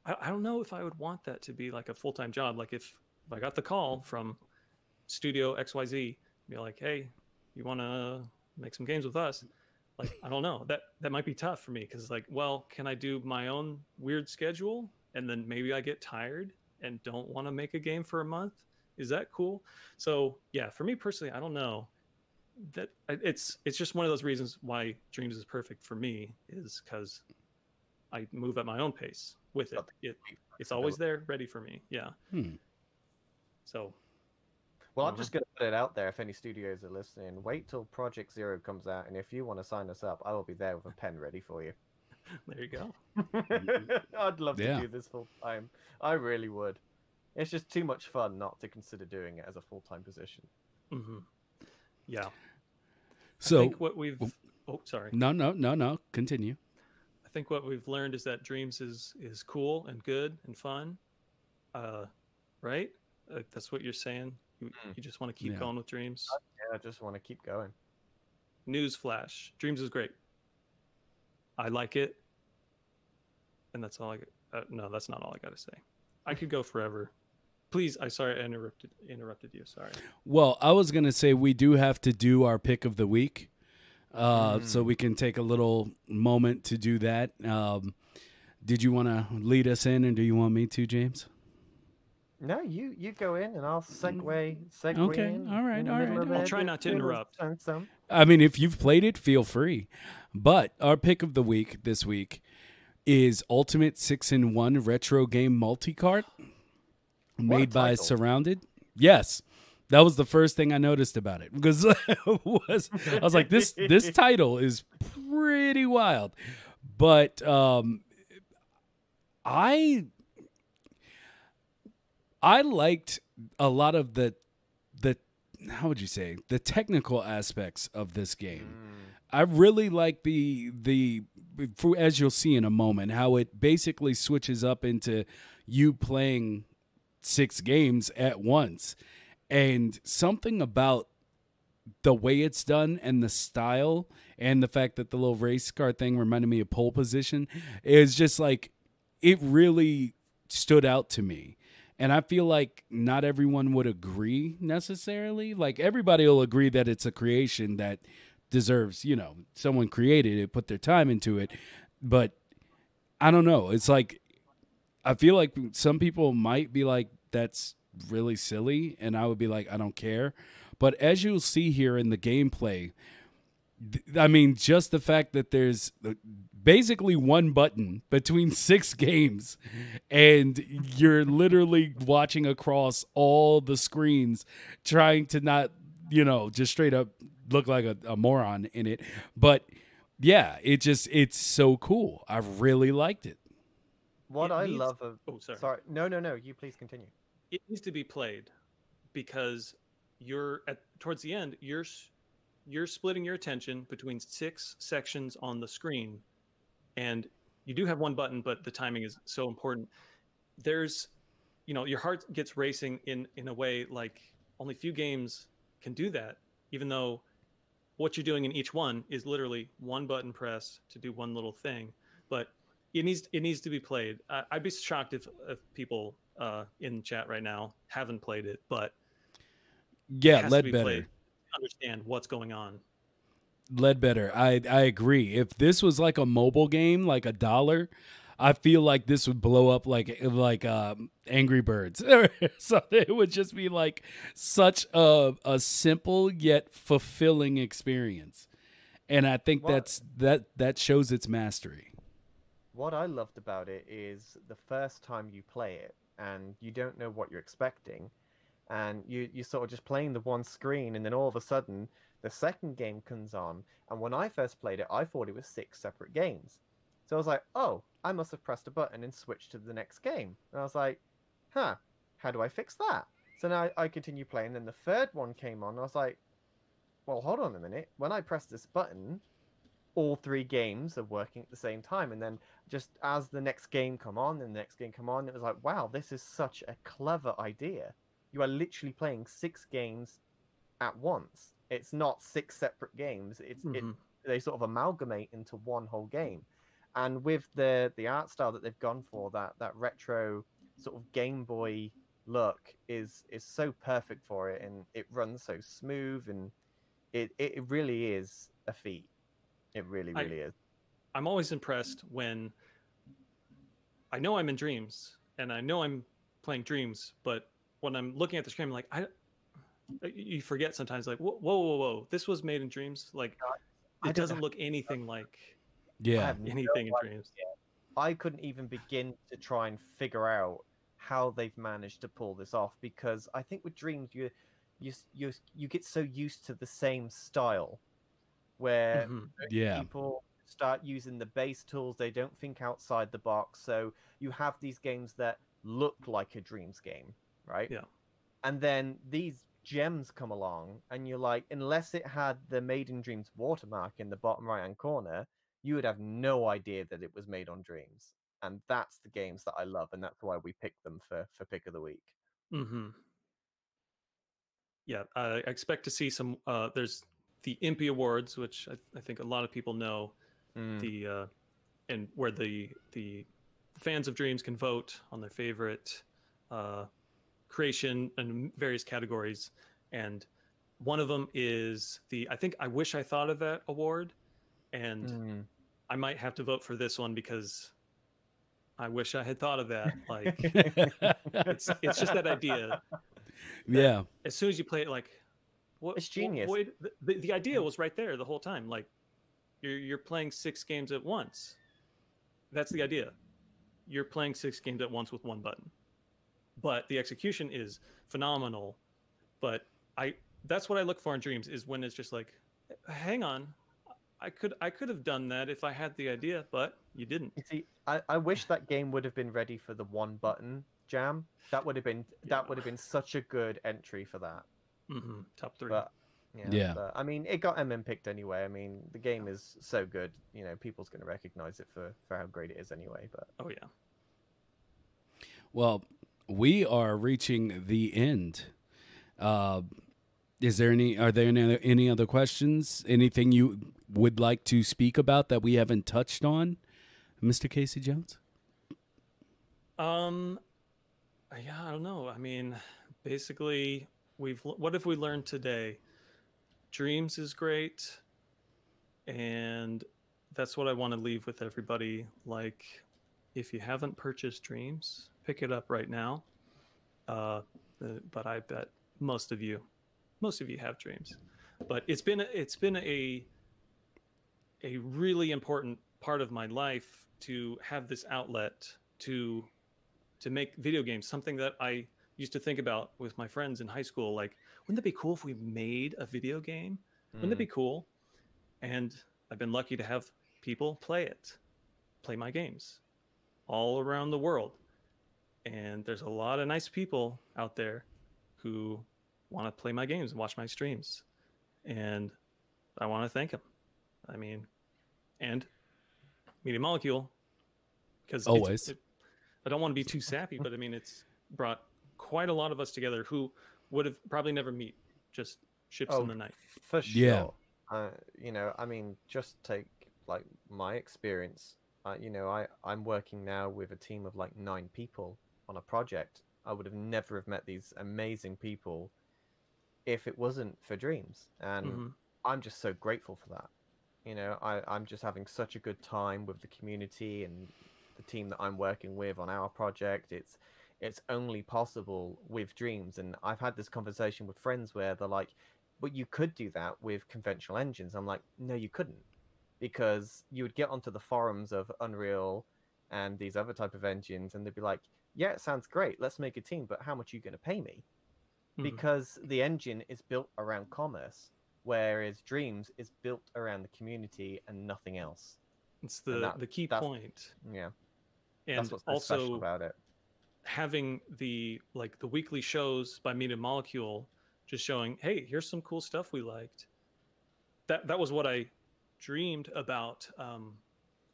I, I don't know if I would want that to be like a full time job. Like if if I got the call from Studio XYZ, be like, hey, you want to make some games with us? like i don't know that that might be tough for me because like well can i do my own weird schedule and then maybe i get tired and don't want to make a game for a month is that cool so yeah for me personally i don't know that it's it's just one of those reasons why dreams is perfect for me is because i move at my own pace with it, it it's always there ready for me yeah Hmm. so Well, I'm Uh-huh. just going to put it out there if any studios are listening. Wait till Project Zero comes out, and if you want to sign us up, I will be there with a pen ready for you. there you go I'd love Yeah. to do this full time. I really would. It's just too much fun not to consider doing it as a full time position. hmm yeah i So think what we've oh sorry no, no, no, no. Continue. I think what we've learned is that dreams is is cool and good and fun, uh, right? Uh, that's what you're saying. You, Mm. you just want to keep Yeah. going with dreams. Yeah, I just want to keep going. News flash: Dreams is great. I like it, and that's all I. Uh, no, that's not all I got to say. I could go forever. Please, I sorry I interrupted interrupted you. Sorry. Well, I was gonna say we do have to do our pick of the week, uh, so we can take a little moment to do that. Um, did you want to lead us in, and do you want me to, James? No, you you go in, and I'll segue segue Mm. Okay, in. all right, in the all middle right, of all I'll try not to do a little interrupt. some- some. I mean, if you've played it, feel free. But our pick of the week this week is Ultimate Six in One Retro Game Multicart, made by. Surrounded. Yes, that was the first thing I noticed about it because was I was like, this this title is pretty wild, but um, I I liked a lot of the the how would you say the technical aspects of this game. I really like the the as you'll see in a moment how it basically switches up into you playing six games at once. And something about the way it's done and the style and the fact that the little race car thing reminded me of pole position is just like it really stood out to me. And i feel like not everyone would agree necessarily. Like everybody will agree that it's a creation that deserves you know someone created it put their time into it. But i don't know. It's like i feel like some people might be like that's really silly and i would be like i don't care. But as you'll see here in the gameplay i mean just the fact that there's uh, basically one button between six games and you're literally watching across all the screens trying to not you know just straight up look like a, a moron in it. But yeah it just it's so cool. I really liked it What It I needs- love of Oh, sorry. sorry, no, no, no. You please continue. it needs to be played because you're at towards the end you're you're splitting your attention between six sections on the screen, and you do have one button, but the timing is so important. There's, you know, your heart gets racing in in a way like only few games can do that. Even though what you're doing in each one is literally one button press to do one little thing, but it needs it needs to be played. I, would be shocked if if people uh, in chat right now haven't played it, but yeah, better understand what's going on. better. I I agree. If this was like a mobile game, like a dollar, I feel like this would blow up like like um, Angry Birds. so it would just be like such a a simple yet fulfilling experience, and I think what, that's that that shows its mastery. What I loved about it is the first time you play it and you don't know what you're expecting and you you sort of just playing the one screen and then all of a sudden the second game comes on and when i first played it i thought it was six separate games. So i was like oh i must have pressed a button and switched to the next game. And i was like huh how do i fix that? So now i, I continue playing and the third one came on i was like well hold on a minute. When i press this button all three games are working at the same time. And then just as the next game come on and the next game come on it was like wow this is such a clever idea you are literally playing six games at once. It's not six separate games. It's mm-hmm. it, they sort of amalgamate into one whole game. And with the the art style that they've gone for, that that retro sort of Game Boy look is is so perfect for it, and it runs so smooth, and it it really is a feat. It really really I, is. I'm always impressed when I know I'm in Dreams, and I know I'm playing Dreams, but when I'm looking at the screen, I'm like, I, you forget sometimes, like, whoa, whoa, whoa, whoa, this was made in Dreams. Like, it doesn't look anything like yeah anything no in Dreams. I couldn't even begin to try and figure out how they've managed to pull this off because I think with Dreams you you you you get so used to the same style where mm-hmm. yeah people start using the base tools they don't think outside the box so you have these games that look like a dreams game right? Yeah. And then these gems come along, and you're like, unless it had the Made in Dreams watermark in the bottom right hand corner, you would have no idea that it was made on Dreams. And that's the games that I love, and that's why we pick them for for pick of the week. Hmm. Yeah, I expect to see some. Uh, there's the Impy Awards, which I, I, think a lot of people know. Mm. The uh, and where the the fans of Dreams can vote on their favorite uh, creation in various categories, and one of them is the I think I wish I thought of that award, and mm. I might have to vote for this one because I wish I had thought of that. Like it's it's just that idea. That yeah. As soon as you play it, like what? It's genius. What, the, the, the idea was right there the whole time. Like you're you're playing six games at once. That's the idea. You're playing six games at once with one button but the execution is phenomenal. But I that's what I look for in dreams is when it's just like, hang on, I could I could have done that if I had the idea, but you didn't. You see, I, I wish that game would have been ready for the one button jam. That would have been yeah. that would have been such a good entry for that. Mm-hmm. Top three. But, yeah. yeah. But, I mean, it got MM picked anyway. I mean, the game is so good. You know, people's going to recognize it for for how great it is anyway. But oh yeah. Well, we are reaching the end. Uh, is there any? Are there any other, any other questions? Anything you would like to speak about that we haven't touched on, Mister Casey Jones? Um, yeah, I don't know. I mean, basically, we've what have we learned today? Dreams is great, and that's what I want to leave with everybody. Like, if you haven't purchased Dreams, pick it up right now. Uh, but I bet most of you, most of you have dreams. But it's been it's been a a really important part of my life to have this outlet to to make video games something that I used to think about with my friends in high school like wouldn't it be cool if we made a video game? Wouldn't it be mm. cool? And I've been lucky to have people play it play my games all around the world. And there's a lot of nice people out there who want to play my games and watch my streams. And I want to thank them I mean, and Media Molecule, because Always. it- I don't want to be too sappy, but I mean, it's brought quite a lot of us together who would have probably never meet, just ships Oh, in the night. For sure. Yeah. Uh, you know, I mean, just take like my experience. Uh, you know, I I'm working now with a team of like nine people on a project. I would have never have met these amazing people if it wasn't for Dreams, and Mhm. I'm just so grateful for that. You know, I I'm just having such a good time with the community and the team that I'm working with on our project. It's it's only possible with Dreams, and I've had this conversation with friends where they're like, but you could do that with conventional engines. I'm like, no, you couldn't, because you would get onto the forums of Unreal and these other type of engines, and they'd be like, yeah, it sounds great. Let's make a team, but how much are you going to pay me? Mhm. Because the engine is built around commerce, whereas Dreams is built around the community and nothing else. It's the that- the key point. Yeah, and that's what's so special also about it. Having the like the weekly shows by Media Molecule just showing, hey, here's some cool stuff we liked. That that was what I dreamed about. Um,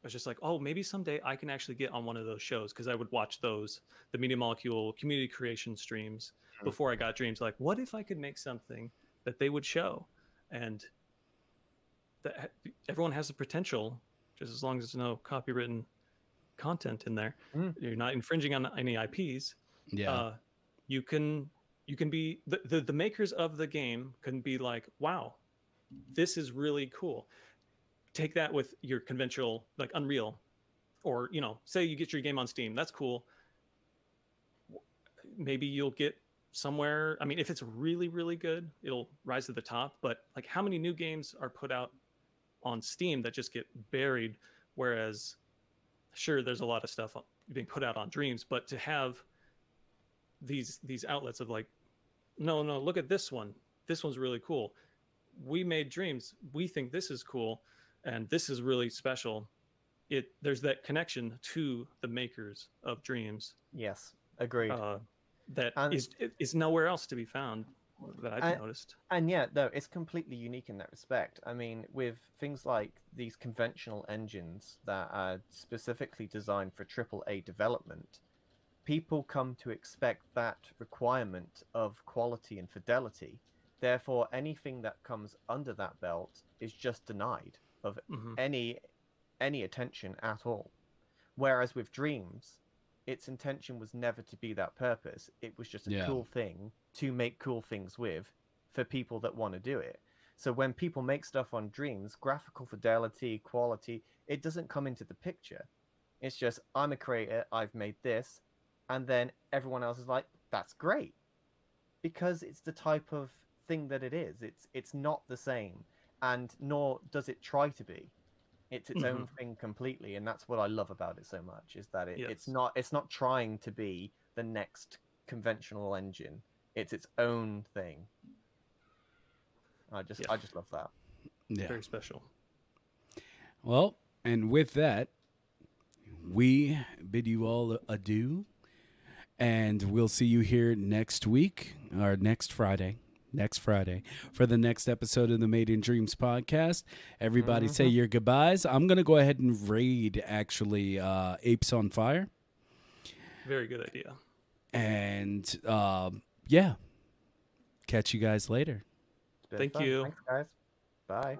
I was just like, oh, maybe someday I can actually get on one of those shows because I would watch those the Media Molecule community creation streams Hmm. before I got dreams. Like, what if I could make something that they would show, and that everyone has the potential, just as long as there's no copywritten content in there. Mm. You're not infringing on any IPs Yeah. uh, you can you can be the, the the makers of the game can be like wow this is really cool take that with your conventional like unreal or you know say you get your game on steam that's cool maybe you'll get somewhere i mean if it's really really good it'll rise to the top but like how many new games are put out on steam that just get buried whereas sure there's a lot of stuff being put out on dreams but to have these these outlets of like no no look at this one. This one's really cool. We made dreams. We think this is cool and this is really special. It there's that connection to the makers of dreams. Yes, agreed. uh, that And- is is nowhere else to be found that I've And- noticed. And yeah, no, it's completely unique in that respect. I mean, with things like these conventional engines that are specifically designed for AAA development, people come to expect that requirement of quality and fidelity. Therefore, anything that comes under that belt is just denied of Mhm. any any attention at all. Whereas with Dreams, its intention was never to be that purpose. It was just a Yeah. cool thing to make cool things with for people that want to do it. So when people make stuff on Dreams, graphical fidelity, quality, it doesn't come into the picture. It's just I'm a creator, I've made this, and then everyone else is like, that's great. Because it's the type of thing that it is. It's it's not the same, and nor does it try to be. It's its mm-hmm. own thing completely, and that's what I love about it so much. Is that it, it's not it's not trying to be the next conventional engine. It's its own thing. I just Yeah. I just love that. yeah. Very special. Well, and with that, we bid you all adieu. And we'll see you here next week or next Friday. Next Friday for the next episode of the Made in Dreams podcast. Everybody say your goodbyes. I'm going to go ahead and raid actually uh, Apes on Fire. Very good idea. And um, yeah, catch you guys later. Thank fun. you. Thanks, guys. Bye.